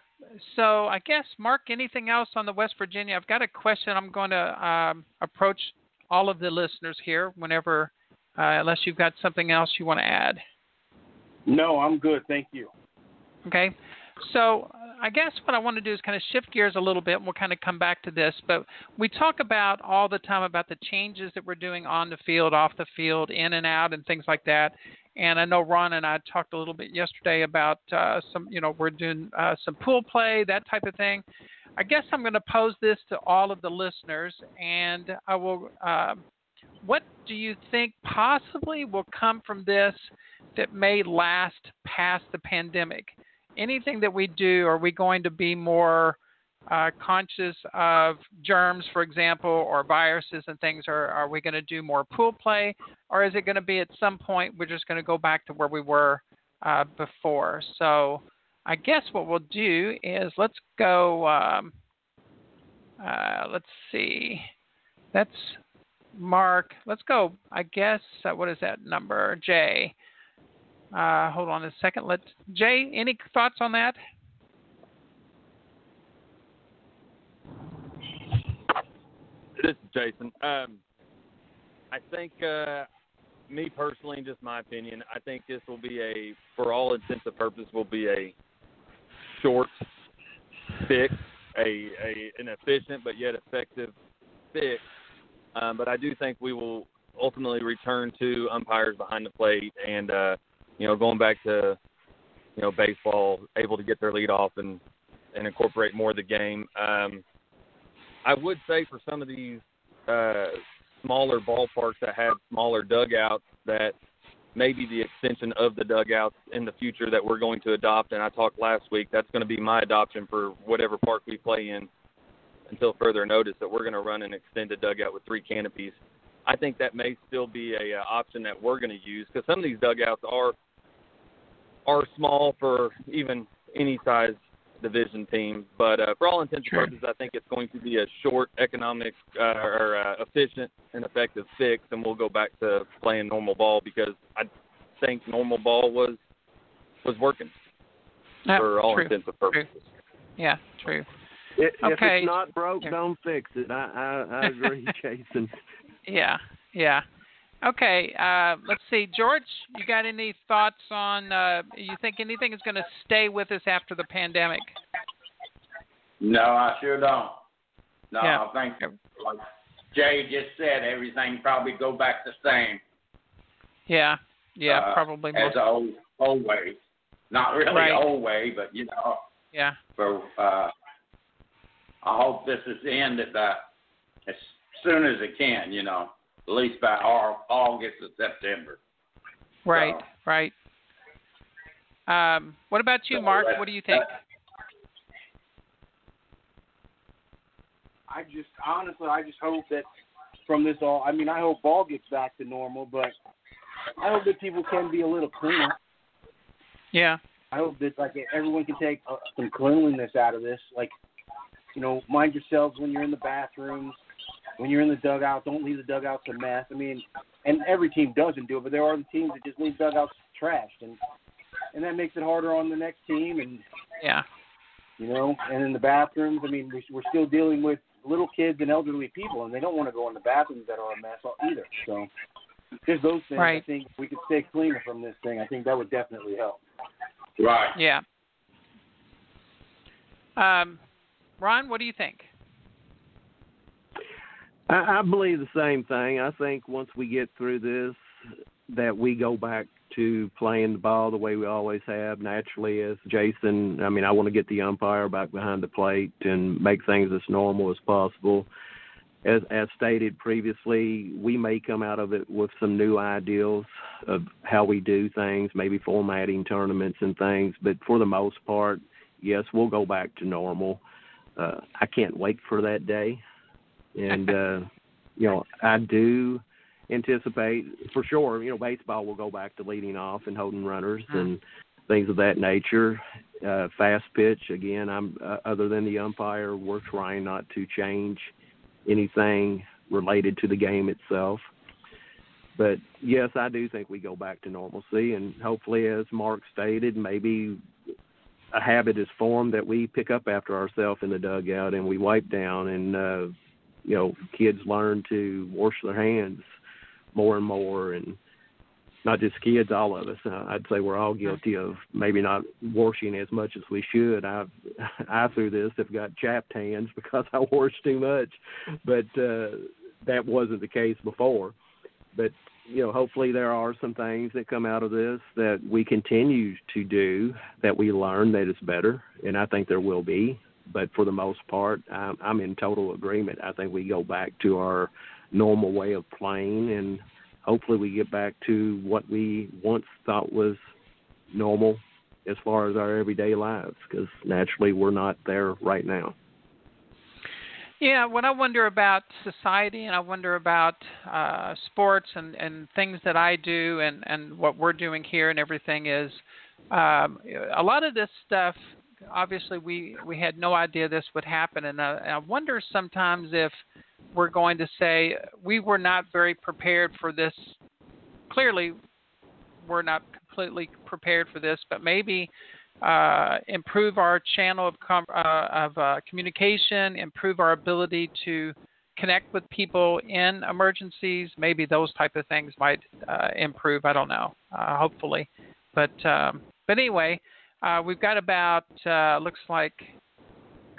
so I guess Mark, anything else on the West Virginia? I've got a question. I'm going to um, approach all of the listeners here whenever, uh, unless you've got something else you want to add. No, I'm good. Thank you. Okay. So I guess what I want to do is kind of shift gears a little bit, and we'll kind of come back to this. But we talk about all the time about the changes that we're doing on the field, off the field, in and out, and things like that. And I know Ron and I talked a little bit yesterday about uh, some, you know, we're doing uh, some pool play, that type of thing. I guess I'm going to pose this to all of the listeners, and I will. Uh, what do you think possibly will come from this that may last past the pandemic? Anything that we do, are we going to be more uh, conscious of germs, for example, or viruses and things? Or are we going to do more pool play? Or is it going to be at some point we're just going to go back to where we were uh, before? So I guess what we'll do is let's go. Um, uh, let's see. That's Mark. Let's go. I guess uh, what is that number? Jay. Uh, hold on a second. Let Jay. Any thoughts on that? This is Jason. Um, I think uh, me personally, just my opinion, I think this will be a, for all intents and purposes, will be a short fix, a, a an efficient but yet effective fix. Um, but I do think we will ultimately return to umpires behind the plate and uh, you know going back to you know baseball, able to get their lead off and and incorporate more of the game. Um, I would say for some of these uh, smaller ballparks that have smaller dugouts that maybe the extension of the dugouts in the future that we're going to adopt. And I talked last week, that's going to be my adoption for whatever park we play in until further notice that we're going to run an extended dugout with three canopies. I think that may still be a, uh, option that we're going to use because some of these dugouts are are small for even any size division team. But uh, for all intents and purposes, I think it's going to be a short, economic, uh, or uh, efficient and effective fix, and we'll go back to playing normal ball because I think normal ball was was working for all true. intents and purposes. True. Yeah, true. It, Okay. If it's not broke, don't fix it. I I, I agree, Jason. Yeah, yeah. Okay, uh, let's see, George. You got any thoughts on? Uh, you think anything is going to stay with us after the pandemic? No, I sure don't. No, Yeah. I think like Jay just said, everything probably go back the same. Yeah, yeah, uh, probably. as Most, old old way. Not really Right. old way, but you know, yeah, for uh, I hope this is ended uh, as soon as it can. You know, at least by August or September. right, So- right. Um, what about you, So Mark? that- What do you think? I just honestly, I just hope that from this all, I mean, I hope ball gets back to normal, but I hope that people can be a little cleaner. Yeah, I hope that like everyone can take uh, some cleanliness out of this. Like, you know, mind yourselves when you're in the bathrooms, when you're in the dugout. Don't leave the dugouts a mess. I mean, and every team doesn't do it, but there are the teams that just leave dugouts trashed, and and that makes it harder on the next team. And yeah, you know, and in the bathrooms, I mean, we- we're still dealing with little kids and elderly people, and they don't want to go in the bathrooms that are a mess either. So, there's those things. I Right. think if we could stay cleaner from this thing. I think that would definitely help. Right. yeah. Um, Ron, what do you think? I, I believe the same thing. I think once we get through this, that we go back to playing the ball the way we always have, naturally. As Jason, I mean, I want to get the umpire back behind the plate and make things as normal as possible. As, as stated previously, we may come out of it with some new ideals of how we do things, maybe formatting tournaments and things. But for the most part, yes, we'll go back to normal. Uh, I can't wait for that day and uh you know i do anticipate for sure you know baseball will go back to leading off and holding runners and things of that nature. Uh fast pitch again i'm uh, other than the umpire we're trying not to change anything related to the game itself. But yes i do think we go back to normalcy and hopefully as mark stated maybe a habit is formed that we pick up after ourselves in the dugout and we wipe down and uh you know kids learn to wash their hands more and more and not just kids all of us. Uh, i'd say we're all guilty of maybe not washing as much as we should. I've i through this have got chapped hands because i wash too much but uh that wasn't the case before. But you know hopefully there are some things that come out of this that we continue to do that we learn that is better and i think there will be but for the most part, I'm, I'm in total agreement. I think we go back to our normal way of playing, and hopefully we get back to what we once thought was normal as far as our everyday lives, because naturally we're not there right now. Yeah, when I wonder about society and I wonder about uh, sports and, and things that I do and, and what we're doing here and everything is um, a lot of this stuff. Obviously, we we had no idea this would happen, and I, I wonder sometimes if we're going to say we were not very prepared for this. Clearly, we're not completely prepared for this, but maybe uh, improve our channel of com- uh, of uh, communication, improve our ability to connect with people in emergencies, maybe those type of things might uh, improve. I don't know. Uh, hopefully, but um, but anyway, uh, we've got about uh, looks like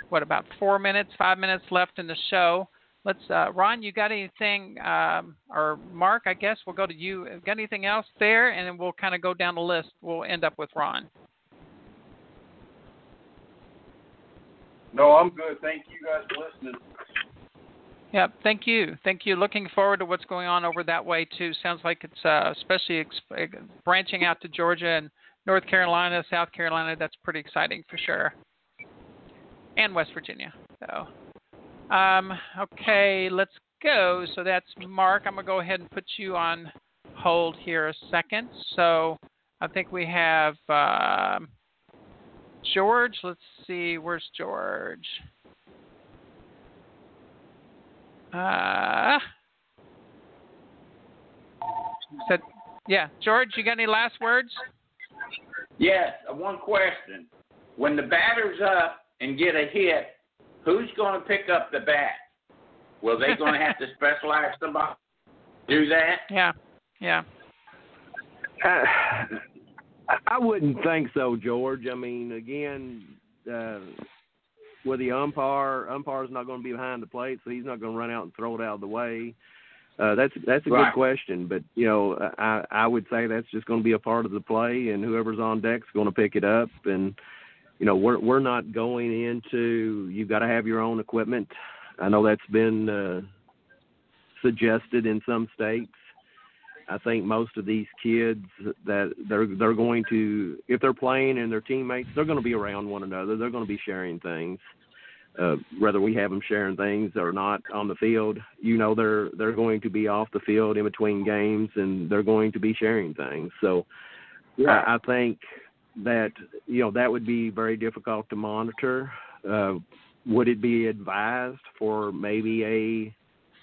what about four minutes, five minutes left in the show. Let's, uh, Ron, you got anything, um, or Mark? I guess we'll go to you. Got anything else there, and then we'll kind of go down the list. We'll end up with Ron. No, I'm good. Thank you guys for listening. Yeah, thank you, thank you. Looking forward to what's going on over that way too. Sounds like it's uh, especially exp- branching out to Georgia and North Carolina, South Carolina. That's pretty exciting for sure, and West Virginia. So, um, okay, let's go. So that's Mark. I'm gonna go ahead and put you on hold here a second. So I think we have uh, George. Let's see, where's George? Uh, said, yeah, George, you got any last words? Yes, uh, one question. When the batter's up and get a hit, who's going to pick up the bat? Will they going to have to specialize somebody do that? Yeah, yeah. Uh, I wouldn't think so, George. I mean, again, uh, with the umpire, umpire's not going to be behind the plate, so he's not going to run out and throw it out of the way. Uh, that's that's a Right. good question, but you know, I I would say that's just going to be a part of the play, and whoever's on deck's going to pick it up. And you know, we're we're not going into you've got to have your own equipment. I know that's been uh, suggested in some states. I think most of these kids that they're they're going to if they're playing and their teammates, they're going to be around one another. They're going to be sharing things. Uh, whether we have them sharing things or not on the field, you know they're they're going to be off the field in between games and they're going to be sharing things. So I, I think that you know that would be very difficult to monitor. Uh, would it be advised for maybe a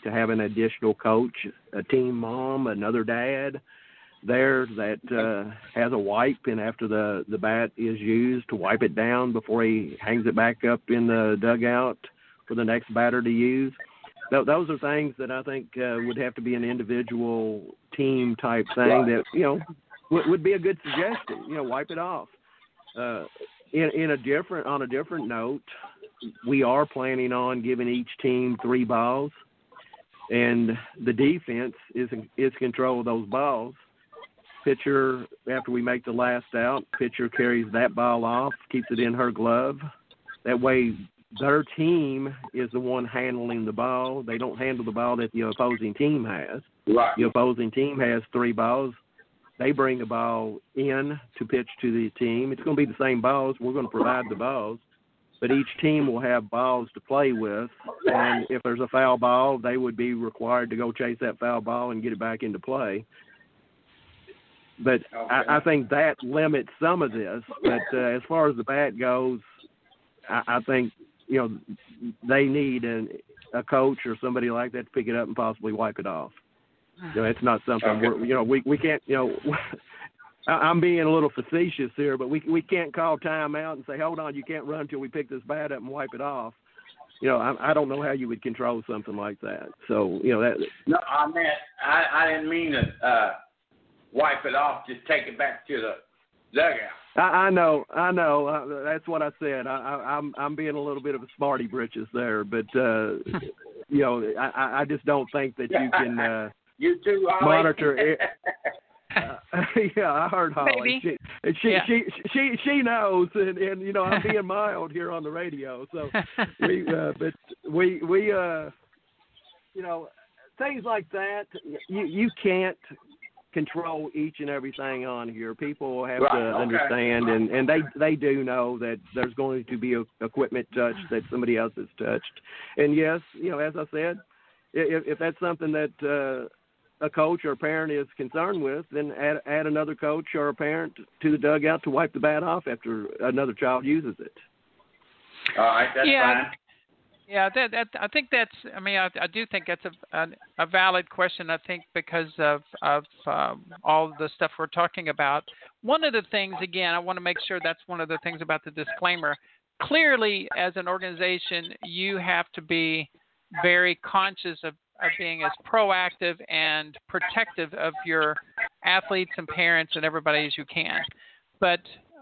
to have an additional coach, a team mom, another dad there that uh, has a wipe, and after the the bat is used, to wipe it down before he hangs it back up in the dugout for the next batter to use. Th- those are things that I think uh, would have to be an individual team type thing that you know would, would be a good suggestion. You know, wipe it off. Uh, in in a different on a different note, we are planning on giving each team three balls, and the defense is is control of those balls. Pitcher, after we make the last out, pitcher carries that ball off, keeps it in her glove. That way, their team is the one handling the ball. They don't handle the ball that the opposing team has. Right. The opposing team has three balls. They bring the ball in to pitch to the team. It's going to be the same balls. We're going to provide the balls, but each team will have balls to play with. And if there's a foul ball, they would be required to go chase that foul ball and get it back into play. But I, I think that limits some of this. But uh, as far as the bat goes, I, I think you know they need an, a coach or somebody like that to pick it up and possibly wipe it off. You know, it's not something Okay. we're, you know we we can't you know. I'm being a little facetious here, but we we can't call time out and say, "Hold on, you can't run until we pick this bat up and wipe it off." You know, I, I don't know how you would control something like that. So, you know, that No, I meant I, I didn't mean to uh, wipe it off. Just take it back to the dugout. I, I know, I know. Uh, that's what I said. I, I, I'm I'm being a little bit of a smarty britches there, but uh, you know, I, I- I just don't think that you can. Uh, You too, Ollie. Monitor it. uh, yeah, I heard Holly. Maybe. She, she, Yeah. she she she knows, and and you know I'm being mild here on the radio, so we uh, but we we uh you know things like that you you can't control each and everything on here people have Right, to okay. understand and and they they do know that there's going to be a, equipment touched that somebody else has touched and yes you know as i said if if that's something that uh a coach or a parent is concerned with, then add, add another coach or a parent to the dugout to wipe the bat off after another child uses it. All right, that's Yeah. fine. Yeah, that, that I think that's. I mean, I, I do think that's a, a a valid question. I think because of of um, all the stuff we're talking about. One of the things, again, I want to make sure that's one of the things about the disclaimer. Clearly, as an organization, you have to be very conscious of, of being as proactive and protective of your athletes and parents and everybody as you can. But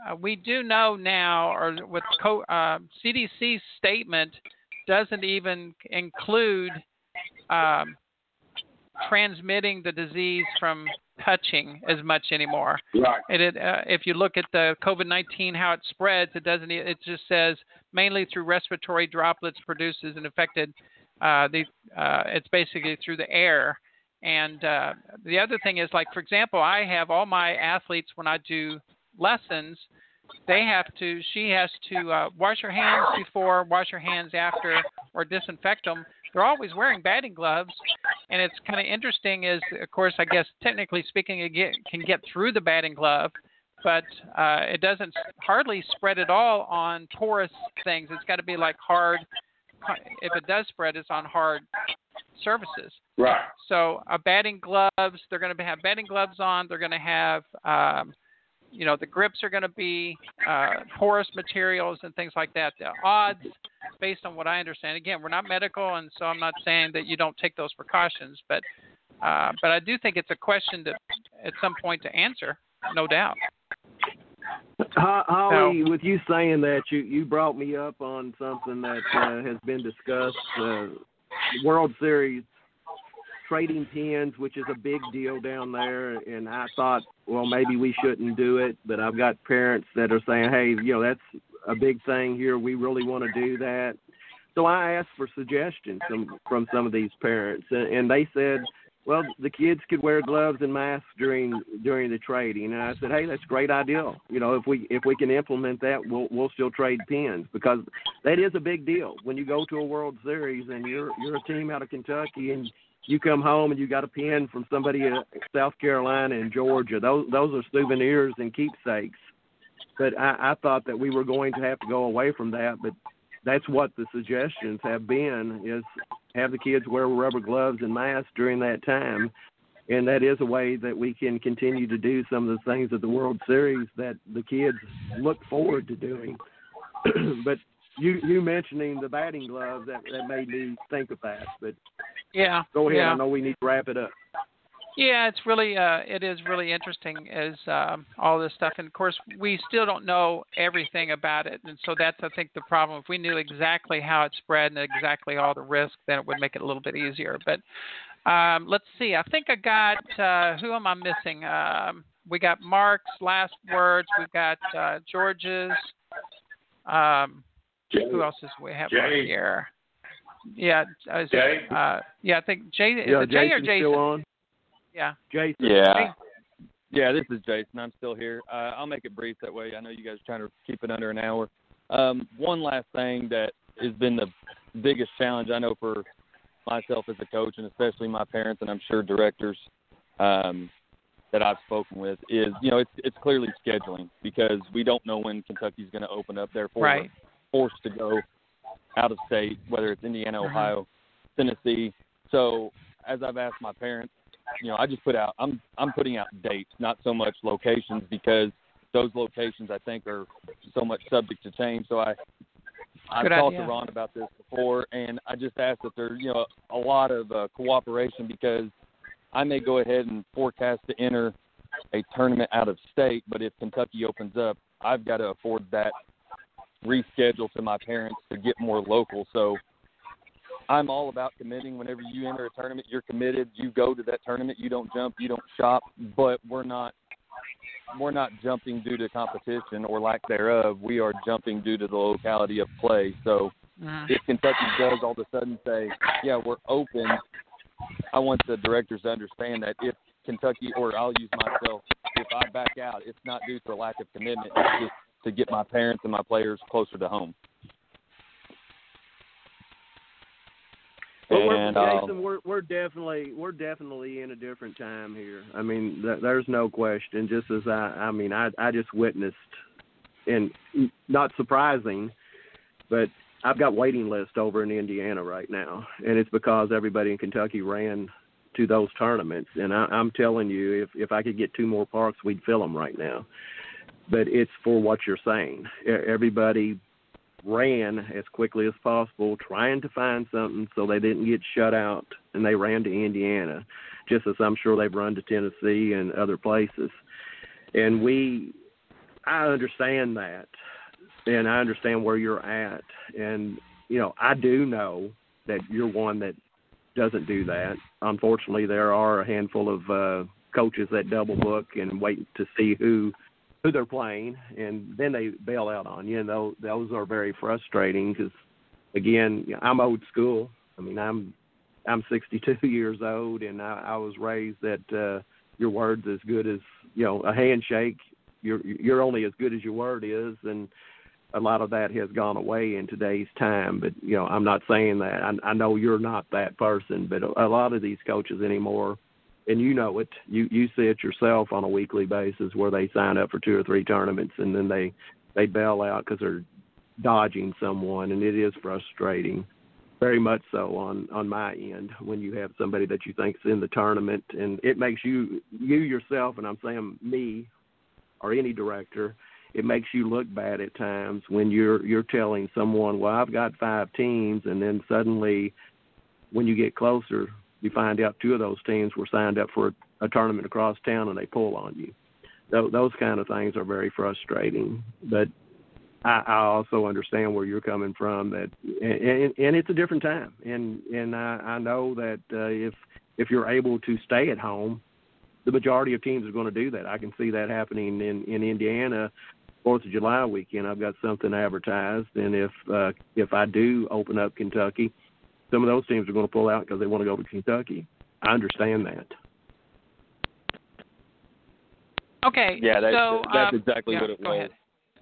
uh, we do know now, or with co- uh, CDC's statement doesn't even include um, transmitting the disease from touching as much anymore. Right. And it, uh, if you look at the COVID-19, how it spreads, it doesn't. It just says mainly through respiratory droplets produces an infected. Uh, the uh, it's basically through the air. And uh, the other thing is, like for example, I have all my athletes when I do lessons, they have to. She has to uh, wash her hands before, wash her hands after, or disinfect them. They're always wearing batting gloves, and it's kind of interesting. Is of course, I guess technically speaking, it get, can get through the batting glove, but uh, it doesn't hardly spread at all on porous things. It's got to be like hard. If it does spread, it's on hard surfaces. Right. So uh, batting gloves, they're going to have batting gloves on. They're going to have, um, you know, the grips are going to be uh, porous materials and things like that. The odds, based on what I understand, again, we're not medical, and so I'm not saying that you don't take those precautions, but uh, but I do think it's a question to at some point to answer, no doubt. Ho- Holly, with you saying that, you you brought me up on something that uh, has been discussed. Uh, World Series trading pins, which is a big deal down there, and I thought, well, maybe we shouldn't do it, but I've got parents that are saying, hey, you know, that's a big thing here. We really want to do that. So I asked for suggestions from from some of these parents, and, and they said, well, the kids could wear gloves and masks during during the trading, and I said, hey, that's a great idea. You know, if we if we can implement that, we'll we'll still trade pins because that is a big deal when you go to a World Series and you're you're a team out of Kentucky and you come home and you got a pin from somebody in South Carolina and Georgia. Those those are souvenirs and keepsakes. But I, I thought that we were going to have to go away from that, but that's what the suggestions have been is have the kids wear rubber gloves and masks during that time and that is a way that we can continue to do some of the things at the World Series that the kids look forward to doing. but you you mentioning the batting glove that that made me think of that. But Yeah. go ahead, Yeah. I know we need to wrap it up. Yeah, it's really uh, it is really interesting as um, all this stuff, and of course we still don't know everything about it, and so that's I think the problem. If we knew exactly how it spread and exactly all the risk, then it would make it a little bit easier. But um, let's see. I think I got uh, who am I missing? Um, we got Mark's last words. We've got uh, George's. Um, who else is we have on Jay. here? Yeah, uh, is it, Jay? uh, yeah. I think Jay is yeah, it Jay or Jason? still on. Yeah. Jason. Yeah. Yeah, this is Jason. I'm still here. Uh, I'll make it brief that way. I know you guys are trying to keep it under an hour. Um, one last thing that has been the biggest challenge I know for myself as a coach, and especially my parents, and I'm sure directors um, that I've spoken with, is you know it's it's clearly scheduling because we don't know when Kentucky's going to open up. Therefore, Right. Forced to go out of state, whether it's Indiana, Mhm. Ohio, Tennessee. So as I've asked my parents you know, I just put out I'm I'm putting out dates, not so much locations because those locations I think are so much subject to change. So I I've Good talked idea. to Ron about this before and I just asked if there's, you know, a lot of uh, cooperation because I may go ahead and forecast to enter a tournament out of state, but if Kentucky opens up, I've got to afford that reschedule to my parents to get more local. So I'm all about committing. Whenever you enter a tournament, you're committed. You go to that tournament. You don't jump. You don't shop. But we're not. We're not jumping due to competition or lack thereof. We are jumping due to the locality of play. So Mhm. if Kentucky does all of a sudden say, "Yeah, we're open," I want the directors to understand that if Kentucky, or I'll use myself, if I back out, it's not due to a lack of commitment. It's just to get my parents and my players closer to home. Well, we're, And, um, Jason, we're we're definitely we're definitely in a different time here. I mean, th- there's no question. Just as I, I mean, I I just witnessed, and not surprising, but I've got waiting list over in Indiana right now, and it's because everybody in Kentucky ran to those tournaments. And I, I'm telling you, if if I could get two more parks, we'd fill them right now. But it's for what you're saying. Everybody ran as quickly as possible, trying to find something so they didn't get shut out, and they ran to Indiana, just as I'm sure they've run to Tennessee and other places. And we, I understand that, and I understand where you're at, and you know I do know that you're one that doesn't do that. Unfortunately, there are a handful of uh, coaches that double book and wait to see who who they're playing, and then they bail out on you. And those those are very frustrating because, again, I'm old school. I mean, I'm I'm 62 years old, and I, I was raised that uh, your word's as good as you know a handshake. You're you're only as good as your word is, and a lot of that has gone away in today's time. But you know, I'm not saying that. I, I know you're not that person, but a, a lot of these coaches anymore and you know it. You you see it yourself on a weekly basis where they sign up for two or three tournaments and then they they bail out because they're dodging someone, and it is frustrating, very much so on on my end when you have somebody that you think's in the tournament, and it makes you you yourself, and I'm saying me or any director, it makes you look bad at times when you're you're telling someone, well, I've got five teams, and then suddenly when you get closer, you find out two of those teams were signed up for a, tournament across town and they pull on you. Those, those kind of things are very frustrating. But I, I also understand where you're coming from. That and, and it's a different time, and and I, I know that uh, if if you're able to stay at home, the majority of teams are going to do that. I can see that happening in in Indiana. Fourth of July weekend, I've got something advertised, and if uh, if I do open up Kentucky, some of those teams are going to pull out because they want to go to Kentucky. I understand that. Okay. Yeah, that's, so, that's um, exactly yeah, what it was. Ahead.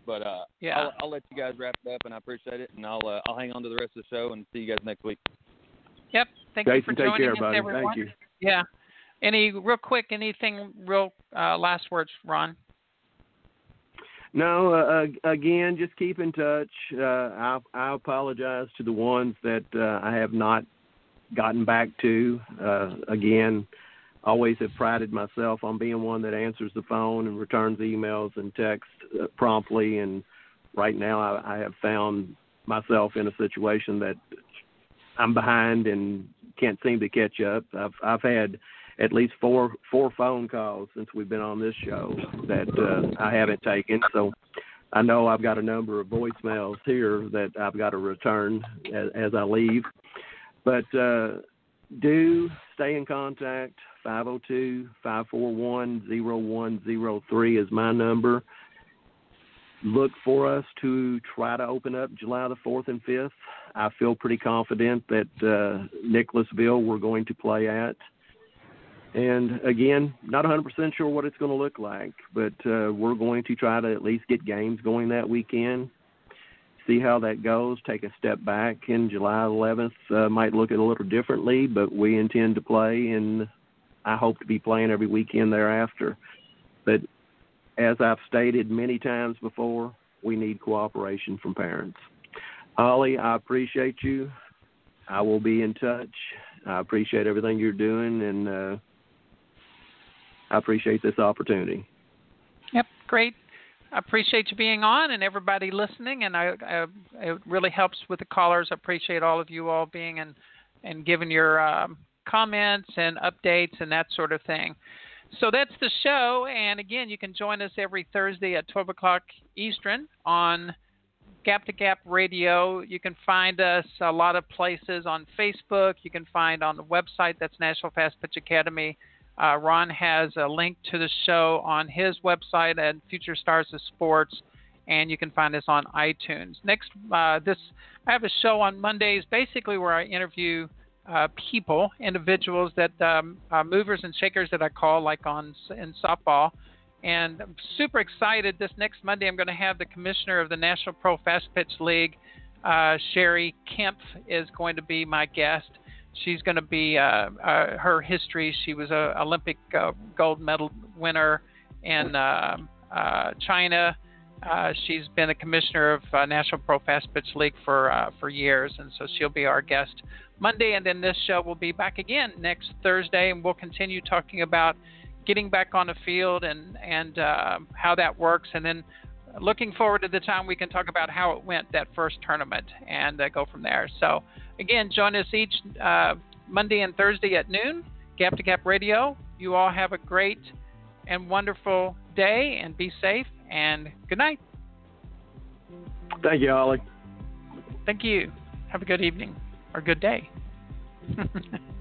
But uh, Yeah. I'll, I'll let you guys wrap it up, and I appreciate it, and I'll uh, I'll hang on to the rest of the show and see you guys next week. Yep. Thank you for take joining care, us, buddy. everyone. Thank you. Yeah. Any real quick? Anything real? Uh, last words, Ron. No, uh, again, just keep in touch. Uh, I, I apologize to the ones that uh, I have not gotten back to. Uh, again, always have prided myself on being one that answers the phone and returns emails and texts uh, promptly. And right now, I, I have found myself in a situation that I'm behind and can't seem to catch up. I've I've had at least four four phone calls since we've been on this show that uh, I haven't taken. So I know I've got a number of voicemails here that I've got to return as, as I leave. But uh, do stay in contact. 502 541 0103 is my number. Look for us to try to open up July the 4th and 5th. I feel pretty confident that uh, Nicholasville we're going to play at. And again, not 100% sure what it's going to look like, but uh, we're going to try to at least get games going that weekend. See how that goes. Take a step back in July 11th. Uh, might look at a little differently, but we intend to play, and I hope to be playing every weekend thereafter. But as I've stated many times before, we need cooperation from parents. Holly, I appreciate you. I will be in touch. I appreciate everything you're doing, and uh, I appreciate this opportunity. Yep. Great. I appreciate you being on and everybody listening, and I, I it really helps with the callers. I appreciate all of you all being and and giving your um, comments and updates and that sort of thing. So that's the show, and again, you can join us every Thursday at 12 o'clock Eastern on Gap to Gap Radio. You can find us a lot of places on Facebook. You can find on the website that's National Fastpitch Academy. Uh, Ron has a link to the show on his website at Future Stars of Sports, and you can find us on iTunes. Next, uh, this I have a show on Mondays, basically where I interview uh, people, individuals that um, uh, movers and shakers that I call, like on in softball. And I'm super excited. This next Monday, I'm going to have the commissioner of the National Pro Fastpitch League, uh, Cheri Kempf, is going to be my guest. She's going to be uh, uh, her history. She was a Olympic uh, gold medal winner in uh, uh, China. Uh, she's been a commissioner of National Pro Fastpitch League for for years, and so she'll be our guest Monday. And then this show will be back again next Thursday, and we'll continue talking about getting back on the field and and how that works. And then looking forward to the time we can talk about how it went that first tournament and go from there. So, again, join us each uh, Monday and Thursday at noon, Gap to Gap Radio. You all have a great and wonderful day and be safe and good night. Thank you, Ollie. Thank you. Have a good evening or good day.